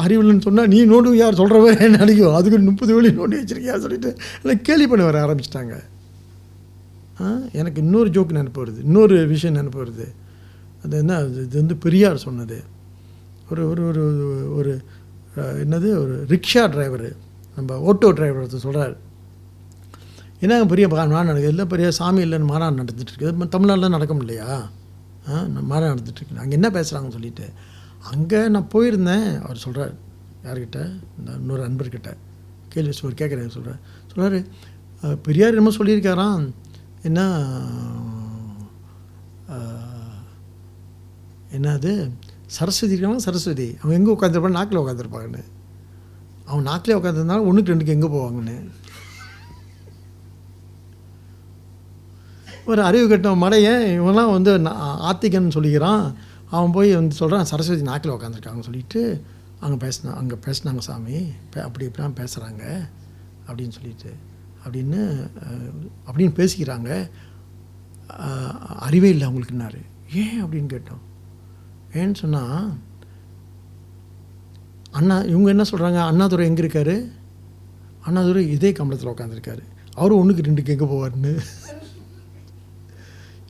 அறிவில்லைன்னு சொன்னால் நீ நோண்டு யார் சொல்கிறவ என்ன நினைக்கும் அதுக்கு முப்பது வழி நோண்டி வச்சுருக்கியா சொல்லிட்டு எல்லாம் கேலி பண்ண வர ஆரம்பிச்சிட்டாங்க. ஆ, எனக்கு இன்னொரு ஜோக் நினைப்பு வருது. இன்னொரு விஷயம் நினைப்பு வருது. அது என்ன இது வந்து பெரியார் சொன்னது. ஒரு ஒரு ஒரு ஒரு என்னது ஒரு ரிக்ஷா டிரைவரு நம்ம ஆட்டோ டிரைவர் ஒருத்தர் சொல்கிறார் என்னங்க பெரிய மாநாடு நடக்குது இல்லை பெரிய சாமி இல்லைன்னு மாநாடு நடந்துகிட்டு இருக்குது தமிழ்நாட்டில் நடக்கும் இல்லையா ஆ மாநாடு நடந்துகிட்ருக்கு அங்கே என்ன பேசுகிறாங்கன்னு சொல்லிட்டு அங்கே நான் போயிருந்தேன். அவர் சொல்கிறார் யார்கிட்ட? இந்த இன்னொரு நண்பர்கிட்ட கேள்வி சொல் கேட்குறாரு சொல்கிறார் சொல்கிறாரு பெரியார் என்னமோ சொல்லியிருக்காராம். என்ன என்னது? சரஸ்வதி இருக்காங்க சரஸ்வதி. அவங்க எங்கே உட்காந்துருப்பாங்க நாக்கில் உட்காந்துருப்பாங்கன்னு அவன் நாக்கிலே உட்காந்துருந்தாலும் ஒன்றுக்கு ரெண்டுக்கு எங்கே போவாங்கன்னு. ஒரு அறிவு கட்ட மடையன் இவன்லாம் வந்து ஆத்திகன் சொல்லிக்கிறான். அவன் போய் வந்து சொல்கிறான் சரஸ்வதி நாக்கில் உட்காந்துருக்காங்கன்னு சொல்லிட்டு அங்கே பேசினா அங்கே பேசினாங்க சாமி. அப்படி இப்படிலாம் பேசுகிறாங்க அப்படின்னு சொல்லிட்டு அப்படின்னு அப்படின்னு பேசிக்கிறாங்க. அறிவே இல்லை அவங்களுக்குன்னாரு ஏன்? அப்படின்னு கேட்டோம். ஏன்னு சொன்னால் அண்ணா இவங்க என்ன சொல்கிறாங்க அண்ணாதுரை எங்கே இருக்காரு? அண்ணாதுரை இதே கம்பளத்தில் உட்காந்துருக்காரு அவரும் ஒன்றுக்கு ரெண்டுக்கு எங்கே போவார்னு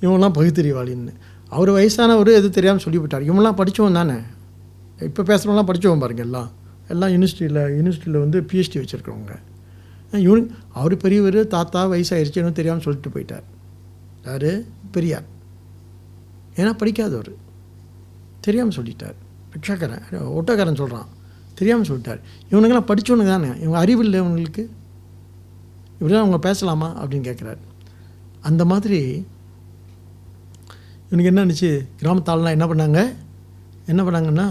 இவங்களாம் பகுத்தறிவாளின்னு. அவர் வயசானவர் எதுவும் தெரியாமல் சொல்லிவிட்டார். இவங்களாம் படித்தவன் தானே. இப்போ பேசுகிறவங்களாம் படித்தவன் பாருங்க எல்லாம். எல்லாம் யூனிவர்சிட்டியில் யூனிவர்சிட்டியில் வந்து பிஹெச்டி வச்சுருக்கிறவங்க. இவனு அவர் பெரியவர் தாத்தா வயசாயிருச்சு தெரியாமல் சொல்லிட்டு போயிட்டார். யார்? பெரியார். ஏன்னா படிக்காதவர். தெரியாமல் சொல்லிட்டார். பிக்ஷாக்காரன் ஓட்டோக்காரன் சொல்கிறான் தெரியாமல் சொல்லிட்டார். இவனுங்கெல்லாம் படித்தவனுங்க தானே. இவங்க அறிவு இல்லை இவங்களுக்கு. இப்படிலாம் அவங்க பேசலாமா அப்படின்னு கேட்குறாரு அந்த மாதிரி இவனுக்கு என்ன இருந்துச்சு? கிராமத்தாளெலாம் என்ன பண்ணாங்க? என்ன பண்ணாங்கன்னா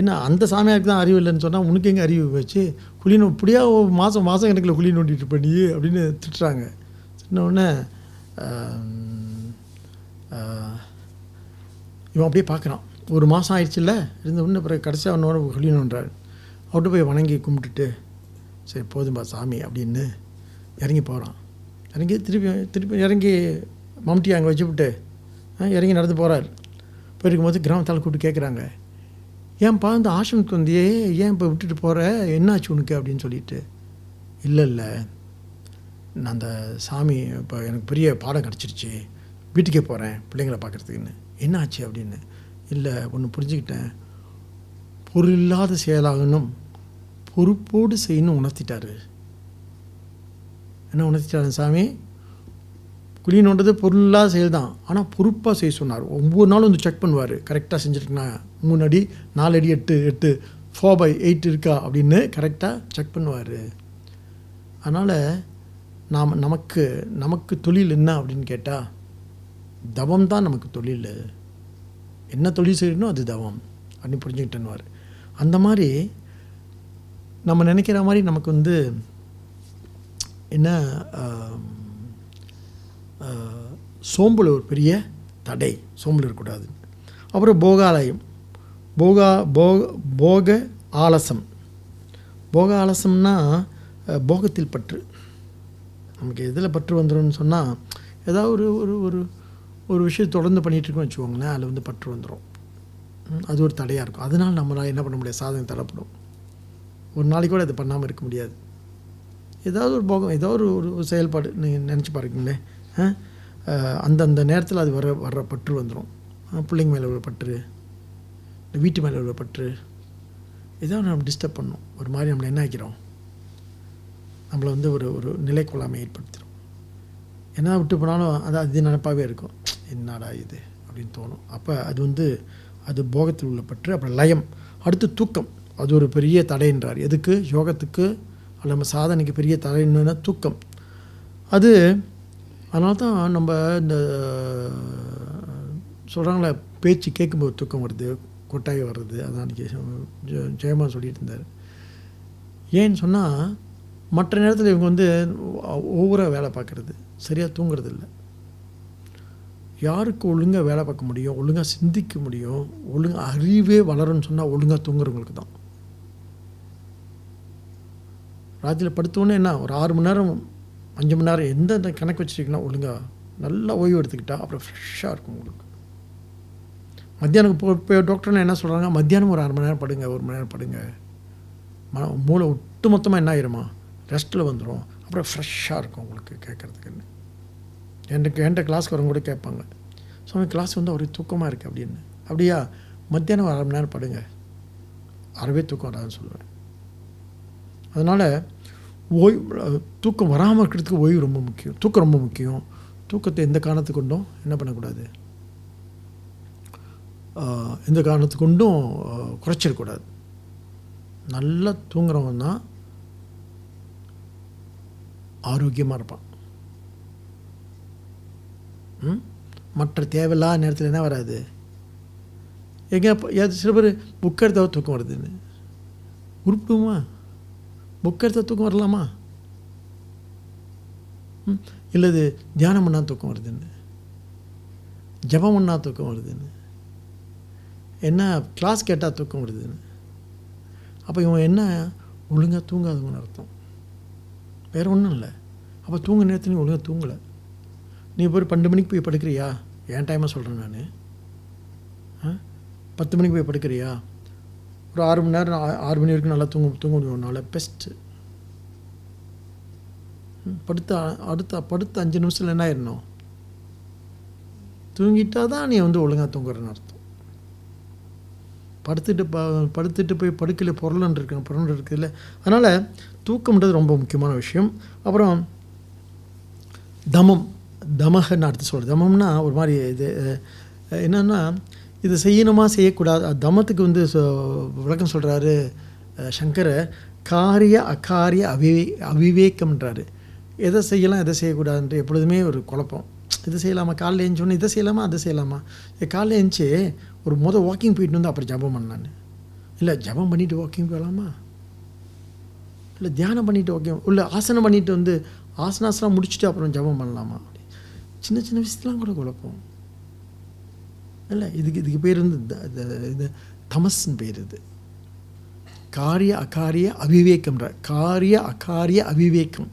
என்ன அந்த சாமியாருக்கு தான் அறிவு இல்லைன்னு சொன்னால் உனக்கு எங்கே அறிவு வச்சு குழி இப்படியா மாதம் மாதம் கணக்கில் குழி நோண்டிட்டு பண்ணி அப்படின்னு திட்டுறாங்க. திட்டினவுடனே இவன் அப்படியே பார்க்குறான். ஒரு மாதம் ஆயிடுச்சுல்ல? இருந்த உடனே பிறகு கடைசியாக அவனோட குழி நோண்டுறாரு. அவர்கிட்ட போய் வணங்கி கும்பிட்டுட்டு சரி போதும்பா சாமி அப்படின்னு இறங்கி போகிறான் இறங்கி திருப்பி திருப்பி இறங்கி மம்டி அங்கே வச்சுவிட்டு இறங்கி நடந்து போகிறார் போயிருக்கும்போது கிராமத்தால் கூப்பிட்டு கேட்குறாங்க ஏன்பா இந்த ஆசிரமத்துக்கு வந்தியே ஏன் இப்போ விட்டுட்டு போகிற என்னாச்சு உனக்கு? அப்படின்னு சொல்லிட்டு. இல்லை இல்லை. நான் அந்த சாமி இப்போ எனக்கு பெரிய பாடம் கிடச்சிருச்சு. வீட்டுக்கே போகிறேன் பிள்ளைங்களை பார்க்குறதுக்குன்னு. என்னாச்சு அப்படின்னு. இல்லை ஒன்று புரிஞ்சுக்கிட்டேன். பொருள் இல்லாத செயலாகணும். பொறுப்போடு செய்யணும் உணர்த்திட்டாரு. என்ன உணர்த்திட்டாரு சாமி? குழி பொருளாக செயல் தான் ஆனால் பொறுப்பாக செய்ய சொன்னார். ஒவ்வொரு நாளும் வந்து செக் பண்ணுவார். கரெக்டாக செஞ்சுருக்கேனா மூணு அடி நாலு அடி எட்டு எட்டு ஃபோர் பை எயிட் இருக்கா அப்படின்னு கரெக்டாக செக் பண்ணுவார். அதனால் நாம் நமக்கு நமக்கு தொழில் என்ன அப்படின்னு கேட்டால் தவம் தான் நமக்கு தொழில். என்ன தொழில் செய்யணும் அது தவம் அப்படின்னு புரிஞ்சுக்கிட்டேன்னுவார். அந்த மாதிரி நம்ம நினைக்கிற மாதிரி நமக்கு வந்து என்ன சோம்பில் ஒரு பெரிய தடை. சோம்பில் இருக்கக்கூடாது. அப்புறம் போகாலயம். போகா போக போக ஆலசம். போக ஆலசம்னா போகத்தில் பற்று. நமக்கு எதில் பற்று வந்துடும்னு சொன்னால் ஏதாவது ஒரு ஒரு ஒரு ஒரு விஷயம் தொடர்ந்து பண்ணிகிட்டு இருக்கோம்னு வச்சுக்கோங்களேன் அதில் வந்து பற்று வந்துடும் அது ஒரு தடையாக இருக்கும். அதனால் நம்மளால் என்ன பண்ண முடியாது? சாதனை தடைப்படும் ஒரு நாளைக்கு கூட அது பண்ணாமல் இருக்க முடியாது. ஏதாவது ஒரு போகம் ஏதாவது ஒரு ஒரு செயல்பாடு நீங்கள் நினச்சி பாருங்களேன். அந்தந்த நேரத்தில் அது வர வர்ற பற்று வந்துடும் பிள்ளைங்க மேலே உள்ள பற்று இந்த வீட்டு மேலே உள்ள பற்று. இதான் நம்ம டிஸ்டர்ப் பண்ணோம். ஒரு மாதிரி நம்மளை என்ன ஆக்கிறோம் நம்மளை வந்து ஒரு ஒரு நிலை கொள்ளாமை ஏற்படுத்திடும் என்ன விட்டு போனாலும் அது அது நினப்பாகவே இருக்கும். என்னடா இது? அப்படின்னு தோணும். அப்போ அது வந்து அது போகத்தில் உள்ள பற்று அப்புறம் லயம். அடுத்து தூக்கம். அது ஒரு பெரிய தடைன்றார் எதுக்கு? யோகத்துக்கு அல்ல நம்ம சாதனைக்கு பெரிய தடை என்னன்னா தூக்கம். அது அதனால தான் நம்ம இந்த சொல்கிறாங்களே பேச்சு கேட்கும்போது தூக்கம் வருது கொட்டாய் வர்றது அதான் அன்றைக்கி ஜெயமா சொல்லிட்டு இருந்தார். ஏன்னு சொன்னால் மற்ற நேரத்தில் இவங்க வந்து ஒவ்வொரு வேலை பார்க்குறது சரியாக தூங்குறது இல்லை. யாருக்கு ஒழுங்காக வேலை பார்க்க முடியும் ஒழுங்காக சிந்திக்க முடியும் ஒழுங்காக அறிவே வளரும்னு சொன்னால் ஒழுங்காக தூங்குறவங்களுக்கு தான். ராத்திரியில் படுத்தோன்னே என்ன ஒரு ஆறு மணி நேரம் அஞ்சு மணி நேரம் எந்த கணக்கு வச்சுருக்கீங்கன்னா ஒழுங்காக நல்லா ஓய்வு எடுத்துக்கிட்டால் அப்புறம் ஃப்ரெஷ்ஷாக இருக்கும் உங்களுக்கு. மத்தியானம் இப்போ இப்போ டாக்டர்லாம் என்ன சொல்கிறாங்க மத்தியானம் ஒரு அரை மணி நேரம் படுங்க ஒரு மணி நேரம் படுங்க. ம மூளை ஒட்டு மொத்தமாக என்ன ஆயிருமா? ரெஸ்ட்டில் வந்துடும் அப்புறம் ஃப்ரெஷ்ஷாக இருக்கும் உங்களுக்கு கேட்குறதுக்குன்னு. என்கிட்ட என்கிட்ட கிளாஸ்க்கு வரவங்க கூட கேட்பாங்க. சுவாமி கிளாஸ் வந்து ஒரே தூக்கமாக இருக்குது அப்படின்னு. அப்படியா? மத்தியானம் ஒரு அரை மணி நேரம் படுங்க. அறவே தூக்கம் வராதுன்னு சொல்லுவேன். அதனால் ஓய்வு தூக்கம் வராமல் இருக்கிறதுக்கு ஓய்வு ரொம்ப முக்கியம். தூக்கம் ரொம்ப முக்கியம். தூக்கத்தை எந்த காரணத்துக்கு கொண்டும் என்ன பண்ணக்கூடாது? எந்த காரணத்து கொண்டும் குறைச்சிடக்கூடாது. நல்லா தூங்குறவன் தான் ஆரோக்கியமாக இருப்பான். ம்? மற்ற தேவையில்லாத நேரத்தில் என்ன வராது? எங்கே சில பேர் புக் தூக்கம் வருதுன்னு. உருப்பிடுமா? புக் எடுத்தா தூக்கம் வரலாமா? ம்? இல்லை இது தியானம் பண்ணால் தூக்கம் வருதுன்னு ஜபம் பண்ணால் தூக்கம் வருதுன்னு என்ன? கிளாஸ் கேட்டால் தூக்கம் வருதுன்னு அப்போ இவன் என்ன? ஒழுங்காக தூங்காதவங்கன்னு அர்த்தம். வேறு ஒன்றும் இல்லை. அப்போ தூங்க நேரத்தில் நீ ஒழுங்காக தூங்கலை. நீ போய் பன்னெண்டு மணிக்கு போய் படுக்கிறியா? என் டைமாக சொல்கிறேன் நான். ஆ? பத்து மணிக்கு போய் படுக்கிறியா? ஒரு ஆறு மணி நேரம் ஆறு மணி வரைக்கும் நல்லா தூங்க தூங்க முடியும். உன்னால பெஸ்ட்டு படுத்த அடுத்த படுத்த அஞ்சு நிமிஷத்தில் என்ன ஆயிடணும்? தூங்கிட்டா தான் நீ வந்து ஒழுங்காக தூங்குறன்னு அர்த்தம். படுத்துட்டு ப படுத்துட்டு போய் படுக்கையில் பொருளன் இருக்கணும் பொருள் இருக்குதுல்ல. அதனால் தூக்கம்ன்றது ரொம்ப முக்கியமான விஷயம். அப்புறம் தமம் தமகன்னு அடுத்து சொல்கிறேன் தமம்னா ஒரு மாதிரி இது என்னென்னா இது செய்யணுமா செய்யக்கூடாது? தமத்துக்கு வந்து விளக்கம் சொல்கிறாரு சங்கரை காரிய அகாரிய அவிவே அவிவேக்கம்ன்றாரு. எதை செய்யலாம் எதை செய்யக்கூடாதுன்ற எப்பொழுதுமே ஒரு குழப்பம். இதை செய்யலாமா? காலைல எழுந்தோன்னே இதை செய்யலாமா அதை செய்யலாமா? இது காலைல எழுந்துச்சு ஒரு மொதல் வாக்கிங் போயிட்டு வந்து அப்புறம் ஜபம் பண்ணான்னு இல்லை ஜபம் பண்ணிவிட்டு வாக்கிங் போகலாமா இல்லை தியானம் பண்ணிவிட்டு வாக்கிங் இல்லை ஆசனம் பண்ணிவிட்டு வந்து ஆசனாசனம் முடிச்சுட்டு அப்புறம் ஜபம் பண்ணலாமா? சின்ன சின்ன விஷயத்துலாம் கூட குழப்பம். இல்லை இதுக்கு இதுக்கு பேர் வந்து இது தமஸ்ன்னு பேர் இது காரிய அகாரிய அவிவேக்கம்ன்ற காரிய அகாரிய அவிவேக்கம்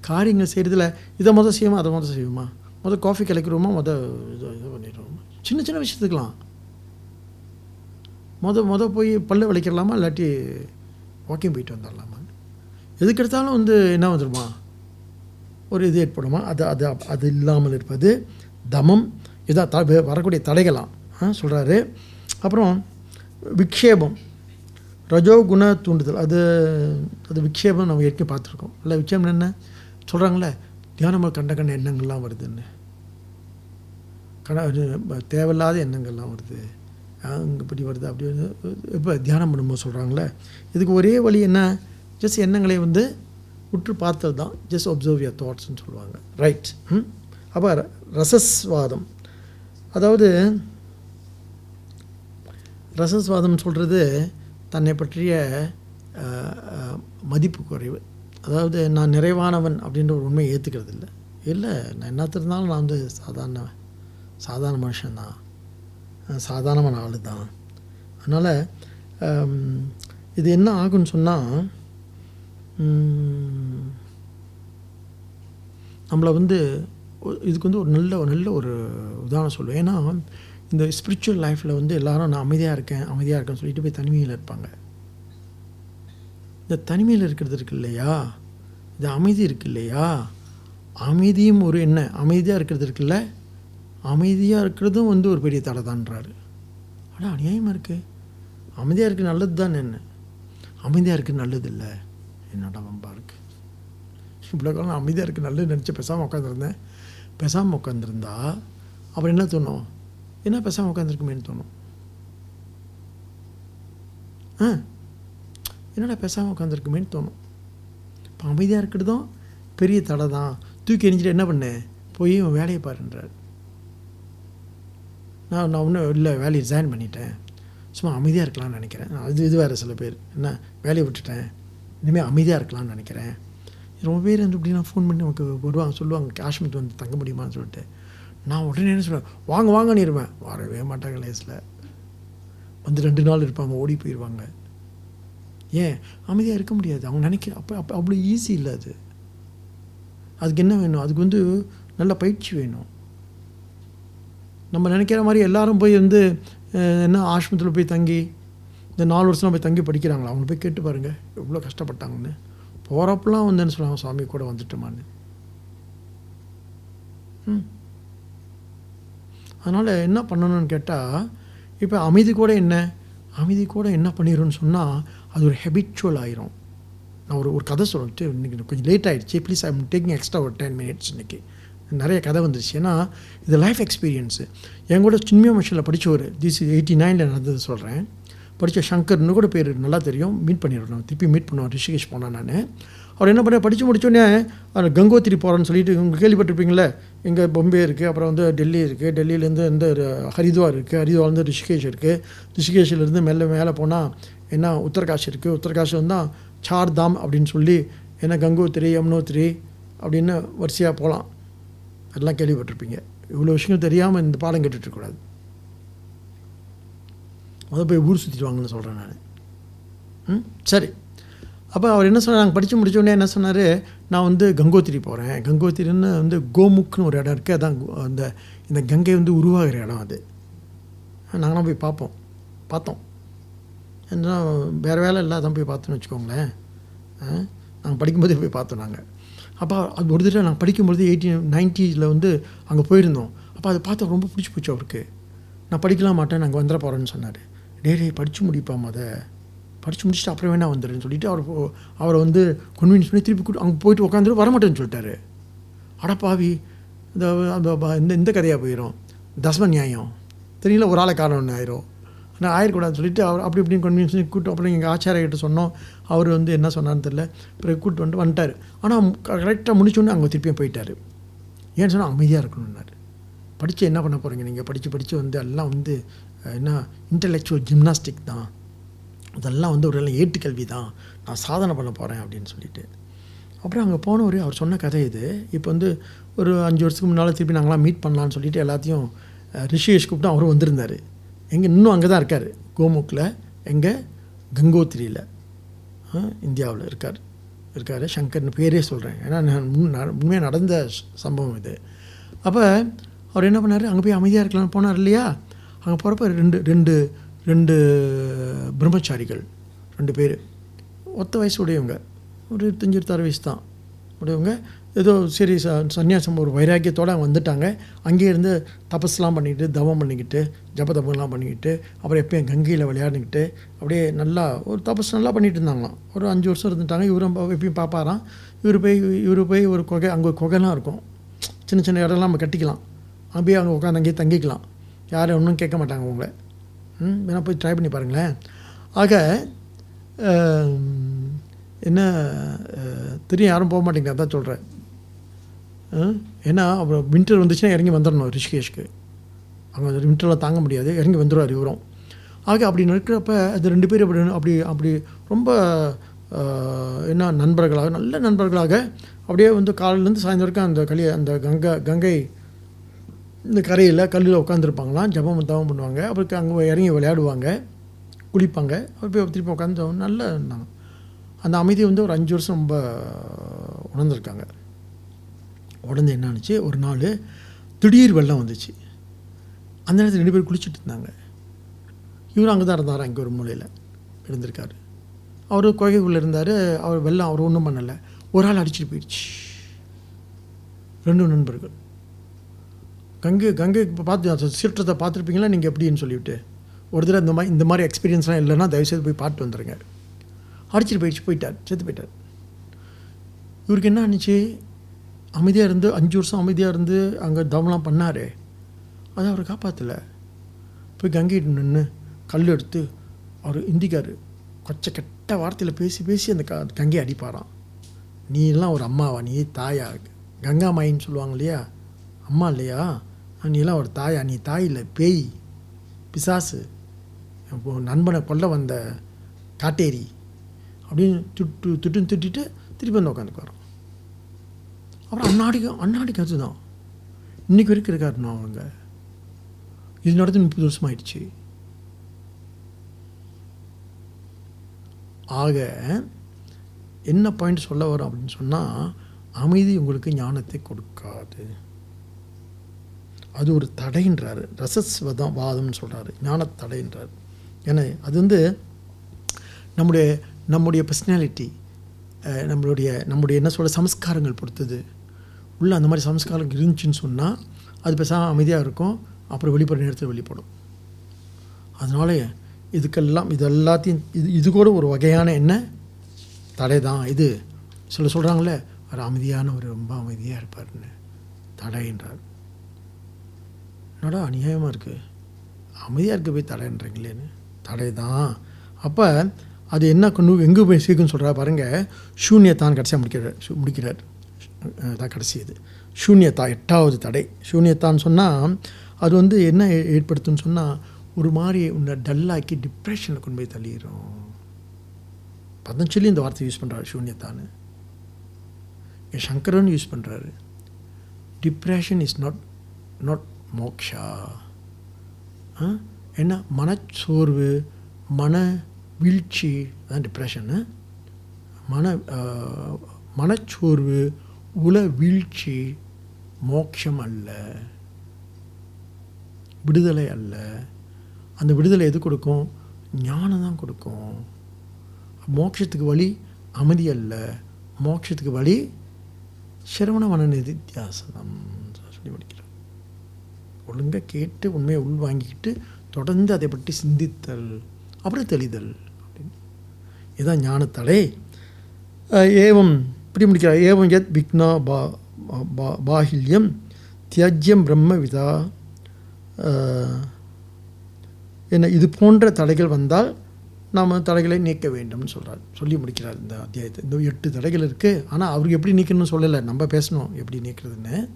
காரியங்கள் செய்கிறதுல இதை மொதல் செய்யுமா அதை மொதல் செய்யுமா மொதல் காஃபி கலைக்கிறோமா மொதல் இது இது பண்ணிடுவோமா சின்ன சின்ன விஷயத்துக்கலாம் மொதல் மொதல் போய் பல்லு வலிக்கிறலாமா இல்லாட்டி வாக்கிங் போயிட்டு வந்துடலாமா எதுக்கு எடுத்தாலும் வந்து என்ன வந்துடுமா ஒரு இது ஏற்படுமா அது அது அது இல்லாமல் இருப்பது தமம் இதான் த வரக்கூடிய தடைகளாம் சொல்கிறாரு அப்புறம் விக்ஷேபம். ரஜோகுண தூண்டுதல். அது அது விக்ஷேபம் நம்ம ஏற்கனவே பார்த்துருக்கோம். இல்லை விக்ஷேபம் என்ன? சொல்கிறாங்களே தியானமாக கண்ட கண்ட எண்ணங்கள்லாம் வருதுன்னு. கட இது தேவையில்லாத எண்ணங்கள்லாம் வருது. அங்கே இப்படி வருது அப்படி வருது. இப்போ தியானம் பண்ணும்போது சொல்கிறாங்களே இதுக்கு ஒரே வழி என்ன? ஜஸ்ட் எண்ணங்களை வந்து உற்று பார்த்தது தான் ஜஸ்ட் ஒப்சர்வ் யர் தாட்ஸ்னு சொல்லுவாங்க. ரைட் ம்? அப்போ ரசஸ்வாதம். அதாவது ரசஸ்வாதம் சொல்கிறது தன்னை பற்றிய மதிப்பு குறைவு. அதாவது நான் நிறைவானவன் அப்படின்ற ஒரு உண்மையை ஏற்றுக்கிறது இல்லை இல்லை நான் என்னத்து இருந்தாலும் நான் வந்து சாதாரண சாதாரண மனுஷன்தான் சாதாரணமான ஆள் தான். அதனால் இது என்ன ஆகும்னு சொன்னால் நம்மளை வந்து இதுக்கு வந்து ஒரு நல்ல ஒரு நல்ல ஒரு உதாரணம் சொல்லுவேன். ஏன்னா இந்த ஸ்பிரிச்சுவல் லைஃப்பில் வந்து எல்லாரும் நான் அமைதியாக இருக்கேன் அமைதியாக இருக்கேன்னு சொல்லிட்டு போய் தனிமையில் இருப்பாங்க. இந்த தனிமையில் இருக்கிறது இருக்கு இல்லையா? இந்த அமைதி இருக்கு இல்லையா? அமைதியும் ஒரு என்ன? அமைதியாக இருக்கிறது இருக்குல்ல? அமைதியாக இருக்கிறதும் வந்து ஒரு பெரிய தடை தான்றாரு ஆனால் அநியாயமாக இருக்குது அமைதியாக இருக்குது நல்லது தான் என்ன? அமைதியாக இருக்குது நல்லது இல்லை. என்னடா வம்பா இருக்குது இவ்வளோ காலம் அமைதியாக இருக்குது நல்லது நினச்சி பேசாமல் உட்காந்துருந்தேன் பேசாமல் உட்காந்துருந்தா அப்புறம் என்ன தோணும்? என்ன பேசாமல் உட்காந்துருக்குமேன்னு தோணும். ஆ என்னடா பேசாமல் உட்காந்துருக்குமேன்னு தோணும். இப்போ அமைதியாக இருக்கிறதும் பெரிய தடை தான். தூக்கி எறிஞ்சிட்டு என்ன பண்ணேன் போய் உன் வேலையை பாருன்றார். நான் நான் ஒன்றும் இல்லை வேலையை ரிசைன் பண்ணிட்டேன். சும்மா அமைதியாக இருக்கலாம்னு நினைக்கிறேன். அது இது வேறு சில பேர். என்ன வேலையை விட்டுட்டேன். இனிமேல் அமைதியாக இருக்கலாம்னு நினைக்கிறேன். ரொம்ப பேர் வந்து இப்படிலாம் ஃபோன் பண்ணி நமக்கு வருவாங்க சொல்லுவாங்க காஷ்மீர் வந்து தங்க முடியுமான்னு சொல்லிட்டு. நான் உடனே என்ன சொல்லுவேன் வாங்க வாங்கன்னு இருப்பேன். வரவே மாட்டாங்க லேஸில். வந்து ரெண்டு நாள் இருப்பாங்க ஓடி போயிடுவாங்க ஏன்? அமைதியாக இருக்க முடியாது. அவங்க நினைக்கிற அப்போ அப்போ அவ்வளோ ஈஸி இல்லை அது. அதுக்கு என்ன வேணும்? அதுக்கு வந்து நல்ல பயிற்சி வேணும். நம்ம நினைக்கிற மாதிரி எல்லாரும் போய் வந்து என்ன ஆஸ்பத்திரியில் போய் தங்கி இந்த நாலு வருஷம் போய் தங்கி படிக்கிறாங்களா? அவங்க போய் கேட்டு பாருங்கள் எவ்வளோ கஷ்டப்பட்டாங்கன்னு. போகிறப்பெல்லாம் வந்தேன்னு சொல்லுவாங்க சுவாமி கூட வந்துட்டுமான்னு. ம். அதனால் என்ன பண்ணணும்னு கேட்டால் இப்போ அமைதி கூட என்ன? அமைதி கூட என்ன பண்ணிடும்னு சொன்னால் அது ஒரு ஹெபிச்சுவல் ஆயிரும். நான் ஒரு ஒரு கதை சொல்லிட்டு இன்றைக்கி கொஞ்சம் லேட் ஆகிடுச்சு please I am taking extra ஒரு டென் மினிட்ஸ் இன்றைக்கி நிறைய கதை வந்துருச்சு. ஏன்னா இது லைஃப் எக்ஸ்பீரியன்ஸு என் கூட சின்மியா மிஷனில் படித்தவர் திஸ் எயிட்டி நைனில் நடந்தது சொல்கிறேன் படித்த சங்கர்னு கூட பேர் நல்லா தெரியும். மீட் பண்ணிடுறோம் திருப்பி மீட் பண்ணுவோம். ரிஷிகேஷ் போனேன் நான். அவர் என்ன பண்ண படித்து முடித்தோடனே அவர் கங்கோத்திரி போகிறேன்னு சொல்லிட்டு இவங்க கேள்விப்பட்டிருப்பீங்களே இங்கே பொம்பே இருக்குது அப்புறம் வந்து டெல்லி இருக்குது டெல்லியிலேருந்து இந்த ஒரு ஹரித்வார் இருக்குது ஹரித்வார்லேருந்து ரிஷிகேஷ் இருக்குது ரிஷிகேஷிலேருந்து மெல்ல மேலே போனால் என்ன உத்தரகாஷ் இருக்குது உத்தரகாஷ் வந்தால் சார் தாம் அப்படின்னு சொல்லி என்ன கங்கோத்திரி யமுனோத்திரி அப்படின்னு வரிசையாக போகலாம் எல்லாம் கேள்விப்பட்டிருப்பீங்க. இவ்வளோ விஷயங்கள் தெரியாமல் இந்த பாடம் கேட்டுட்ருக்கக்கூடாது முதல் போய் ஊர் சுற்றிட்டு வாங்கன்னு சொல்கிறேன் நான். ம்? சரி. அப்போ அவர் என்ன சொன்னார்? நாங்கள் படித்து முடித்தோடனே என்ன சொன்னார்? நான் வந்து கங்கோத்திரி போகிறேன் கங்கோத்திரின்னு வந்து கோமுக்னு ஒரு இடம் இருக்குது அதான் அந்த இந்த கங்கை வந்து உருவாகிற இடம் அது. நாங்களாம் போய் பார்ப்போம். பார்த்தோம். ஏன்னா வேறு வேலை இல்லை. அதான் போய் பார்த்தோன்னு வச்சுக்கோங்களேன். நாங்கள் படிக்கும்போதே போய் பார்த்தோம் நாங்கள் அப்போ அது ஒரு தடவை நாங்கள் படிக்கும்போது எயிட்டீன் நைன்ட்டிஸில் வந்து அங்கே போயிருந்தோம். அப்போ அதை பார்த்து ரொம்ப பிடிச்சி போச்சு அவருக்கு. நான் படிக்கலாம் மாட்டேன். நாங்கள் வந்துட போகிறேன்னு சொன்னார். டே டே படித்து முடிப்பா அதை. படித்து முடிச்சுட்டு அப்புறம் வேணா வந்துடுன்னு சொல்லிட்டு அவர் அவரை வந்து கன்வின்ஸ் பண்ணி திருப்பி கூட்டு அங்கே போயிட்டு உட்காந்துட்டு வரமாட்டேன்னு சொல்லிட்டாரு. அடப்பாவி இந்த அந்த ப- இந்த இந்த கதையாக போயிடும் தசம நியாயம். தெரியல ஒரு ஆளை காரணம் ஒன்று ஆயிரும். ஆனால் ஆயிடக்கூடாதுன்னு சொல்லிட்டு அவர் அப்படி இப்படின்னு கன்வின்ஸ் பண்ணி கூட்டு அப்புறம் எங்கள் ஆச்சாரியர்கிட்ட சொன்னோம். அவர் வந்து என்ன சொன்னார்னு தெரில பிறகு கூப்பிட்டு வந்துட்டு வந்துட்டார். ஆனால் கரெக்டாக முடிச்சோன்னே அங்கே திருப்பியும் போயிட்டார். ஏன்னு சொன்னால் அமைதியாக இருக்கணும்னாரு. படித்து என்ன பண்ண போகிறீங்க நீங்கள் படித்து படித்து வந்து எல்லாம் வந்து என்ன? இன்டலெக்சுவல் ஜிம்னாஸ்டிக் தான். அதெல்லாம் வந்து ஒரு ஏட்டுக்கல்வி தான். நான் சாதனை பண்ண போகிறேன் அப்படின்னு சொல்லிட்டு. அப்புறம் அங்கே போனவர் அவர் சொன்ன கதை இது. இப்போ வந்து ஒரு அஞ்சு வருஷத்துக்கு முன்னால் திருப்பி நாங்களாம் மீட் பண்ணலான்னு சொல்லிட்டு எல்லாத்தையும் அஹ், ரிஷிகேஷ் கூப்பிட்டு அவரும் வந்திருந்தார். எங்கே இன்னும் அங்கே தான் இருக்கார். கோமுக்கில் எங்கே? கங்கோத்திரியில். இந்தியாவில் இருக்கார். இருக்கார். சங்கர்னு பேரே சொல்கிறேன் ஏன்னா நான் முன் ந- உண்மையாக நடந்த சம்பவம் இது. அப்போ அவர் என்ன பண்ணார்? அங்கே போய் அமைதியாக இருக்கலாம்னு போனார் இல்லையா? அங்கே போகிறப்ப ரெண்டு ரெண்டு ரெண்டு பிரம்மச்சாரிகள் ரெண்டு பேர். ஒத்த வயசு உடையவங்க ஒரு இருபத்தஞ்சி இருபத்தாறு வயசு தான் உடையவங்க. ஏதோ சரி ச சன்னியாசம் ஒரு வைராக்கியத்தோடு அவங்க வந்துட்டாங்க. அங்கேயே இருந்து தபஸ்லாம் பண்ணிக்கிட்டு தவம் பண்ணிக்கிட்டு ஜபதபம்லாம் பண்ணிக்கிட்டு அப்புறம் எப்பயும் கங்கையில் விளையாடிக்கிட்டு அப்படியே நல்லா ஒரு தபஸ் நல்லா பண்ணிகிட்டு இருந்தாங்களாம். ஒரு அஞ்சு வருஷம் இருந்துட்டாங்க. இவரும் எப்பயும் பார்ப்பாராம் இவர் போய் இவர் போய் ஒரு குகை அங்கே கொகைலாம் குகைலாம் இருக்கும். சின்ன சின்ன இடம்லாம் நம்ம கட்டிக்கலாம். அப்படியே அங்கே உட்காந்து அங்கேயே தங்கிக்கலாம். யாரும் ஒன்றும் கேட்க மாட்டாங்க உங்களை. ம் வேணா போய் ட்ரை பண்ணி பாருங்களேன். ஆக என்ன தெரியும் யாரும் போக மாட்டேங்க அதான் சொல்கிறேன் ஏன்னா அப்புறம் வின்டர் வந்துச்சுன்னா இறங்கி வந்துடணும் ரிஷிகேஷ்க்கு. அவங்க வின்டரில் தாங்க முடியாது இறங்கி வந்துடுவார் இவரும். ஆக அப்படி நடக்கிறப்ப அது ரெண்டு பேரும் அப்படி அப்படி அப்படி ரொம்ப என்ன நண்பர்களாக நல்ல நண்பர்களாக அப்படியே வந்து காலையிலேருந்து சாயந்தரம் அந்த களி அந்த கங்கை கங்கை இந்த கரையில் கல்லில் உட்காந்துருப்பாங்களாம் ஜபம் தவம் பண்ணுவாங்க. அப்புறம் அங்கே இறங்கி விளையாடுவாங்க. குளிப்பாங்க. அப்புறம் போய் திருப்பி உட்காந்து நல்லா இருந்தாங்க அந்த அமைதியை வந்து ஒரு அஞ்சு வருஷம் ரொம்ப உணர்ந்துருக்காங்க. உடனே என்ன ஒரு நாள் திடீர் வெள்ளம் வந்துச்சு. அந்த நேரத்தில் ரெண்டு பேர் குளிச்சுட்டு இருந்தாங்க. இவரும் அங்கே தான் இருந்தார்? அங்கே ஒரு மூலையில் இருந்திருக்காரு. அவர் குகைக்குள்ளே இருந்தார். அவர் வெள்ளம் அவர் ஒன்றும் பண்ணலை. ஒரு ஆள் அடிச்சிட்டு போயிடுச்சு. ரெண்டு நண்பர்கள். கங்கை கங்கை இப்போ பார்த்து அந்த சீற்றத்தை பார்த்துருப்பீங்களா? நீங்கள் எப்படின்னு சொல்லிவிட்டு. ஒரு தடவை இந்த மாதிரி இந்த மாதிரி எக்ஸ்பீரியன்ஸ்லாம் இல்லைன்னா தயவுசெய்து போய் பார்த்து வந்துடுங்க அடிச்சிட்டு போயிடுச்சு போயிட்டார் செத்து போயிட்டார். இவருக்கு என்ன ஆனிச்சு அமைதியாக இருந்து அஞ்சு வருஷம் அமைதியாக இருந்து அங்கே தவம்லாம் பண்ணார். அதை அவரை காப்பாற்றலை போய் கங்கைட்டு நின்று கல் எடுத்து அவர் இந்திக்கார் கொச்ச கெட்ட வார்த்தையில் பேசி பேசி அந்த க கங்கையை அடிப்பாராம். நீ எல்லாம் ஒரு அம்மாவா? நீ தாயா? கங்கா மாயின்னு சொல்லுவாங்க இல்லையா? அம்மா இல்லையா? நீலாம் ஒரு தாயா நீ தாய் இல்லை பேய் பிசாசு. நண்பனை கொல்ல வந்த காட்டேரி அப்படின்னு துட்டு துட்டுன்னு திட்டிட்டு திருப்பி வந்து உட்காந்துக்குவார் அப்புறம் அன்னாடிக்கு அன்னாடிக்கு அதுதான். இன்றைக்கி வரைக்கும் இருக்காருண்ணா அவங்க. இது நடந்து முப்பது வருஷம் ஆயிடுச்சு ஆக என்ன பாயிண்ட் சொல்ல வரும் அப்படின்னு சொன்னால் அமைதி உங்களுக்கு ஞானத்தை கொடுக்காது. அது ஒரு தடைன்றார். ரசஸ்வதம் வாதம்னு சொல்கிறாரு ஞான தடைன்றார். ஏன்னா அது வந்து நம்முடைய நம்முடைய பர்சனாலிட்டி நம்மளுடைய நம்முடைய என்ன சொல்ல சம்ஸ்காரங்கள் பொறுத்தது. உள்ளே அந்த மாதிரி சம்ஸ்காரம் இருந்துச்சுன்னு சொன்னால் அது பேசாமல் அமைதியாக இருக்கும். அப்புறம் வெளிப்படுற நேரத்தில் வெளிப்படும். அதனால இதுக்கெல்லாம் இது எல்லாத்தையும் இது இது கூட ஒரு வகையான என்ன? தடை தான் இது சில சொல்கிறாங்களே அவர் அமைதியான ஒரு ரொம்ப அமைதியாக இருப்பார்னு தடைன்றார். என்னடா அநியாயமாக இருக்குது அமைதியாக இருக்க போய் தடைன்றீங்களேன்னு. தடை தான் அப்போ அது என்ன கொண்டு எங்கே போய் சீக்குன்னு சொல்கிறா பாருங்கள் சூன்யத்தான் கடைசியாக முடிக்கிறார். முடிக்கிறார். அதான் தான் கடைசி இது. சூன்யத்தா எட்டாவது தடை. சூன்யத்தான்னு சொன்னால் அது வந்து என்ன ஏ- சொன்னால் ஒரு மாதிரி உன்னை டல்லாக்கி டிப்ரெஷனில் கொண்டு போய் தள்ளிடும் பதஞ்சலி இந்த வார்த்தை யூஸ் பண்ணுறாரு சூன்யத்தான்னு. சங்கரன் யூஸ் பண்ணுறாரு depression is not not moksha. ஆ? என்ன? மனச்சோர்வு மன வீழ்ச்சி தான் டிப்ரெஷனு மன மனச்சோர்வு உல வீழ்ச்சி மோட்சம் அல்ல. விடுதலை அல்ல. அந்த விடுதலை எது கொடுக்கும்? ஞானம் தான் கொடுக்கும். மோட்சத்துக்கு வழி அமைதி அல்ல. மோட்சத்துக்கு வழி சிரவண மன நிதித்தியாசனம் சொல்லி முடிக்கிறார் ஒழுங்காக கேட்டு உண்மையை உள்வாங்கிக்கிட்டு தொடர்ந்து அதை பற்றி சிந்தித்தல் அப்புறம் தெளிதல் அப்படின்னு. இதுதான் ஞானத்தடை ஏவம் இப்படி முடிக்கிறார். ஏவம் எத் விக்னா பா பா- பாஹில்யம் தியஜ்யம் பிரம்மவிதா விதா. என்ன இது போன்ற தடைகள் வந்தால் நாம் தடைகளை நீக்க வேண்டும்னு சொல்கிறார் சொல்லி முடிக்கிறார் இந்த அத்தியாயத்தை. இந்த எட்டு தடைகள் இருக்குது ஆனால் அவருக்கு எப்படி நீக்கணும்னு சொல்லலை. நம்ம பேசணும் எப்படி நீக்கிறதுன்னு.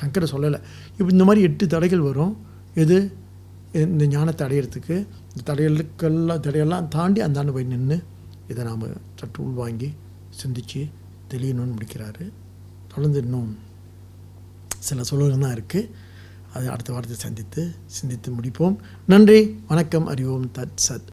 சங்கரை சொல்லலை. இப்போ இந்த மாதிரி எட்டு தடைகள் வரும். எது? இந்த ஞானத்தை அடையிறதுக்கு. இந்த தடைகளுக்கெல்லாம் தடையெல்லாம் தாண்டி அந்தாண்டு போய் நின்று இதை நாம் சற்று உள்வாங்கி சிந்திச்சு தெளியணும்னு முடிக்கிறாரு. தொடர்ந்து இன்னும் சில சொல்லுகள் தான் இருக்குது அது அடுத்த வாரத்தை சந்தித்து சிந்தித்து முடிப்போம். நன்றி. வணக்கம். அறிவோம். தத் சத்.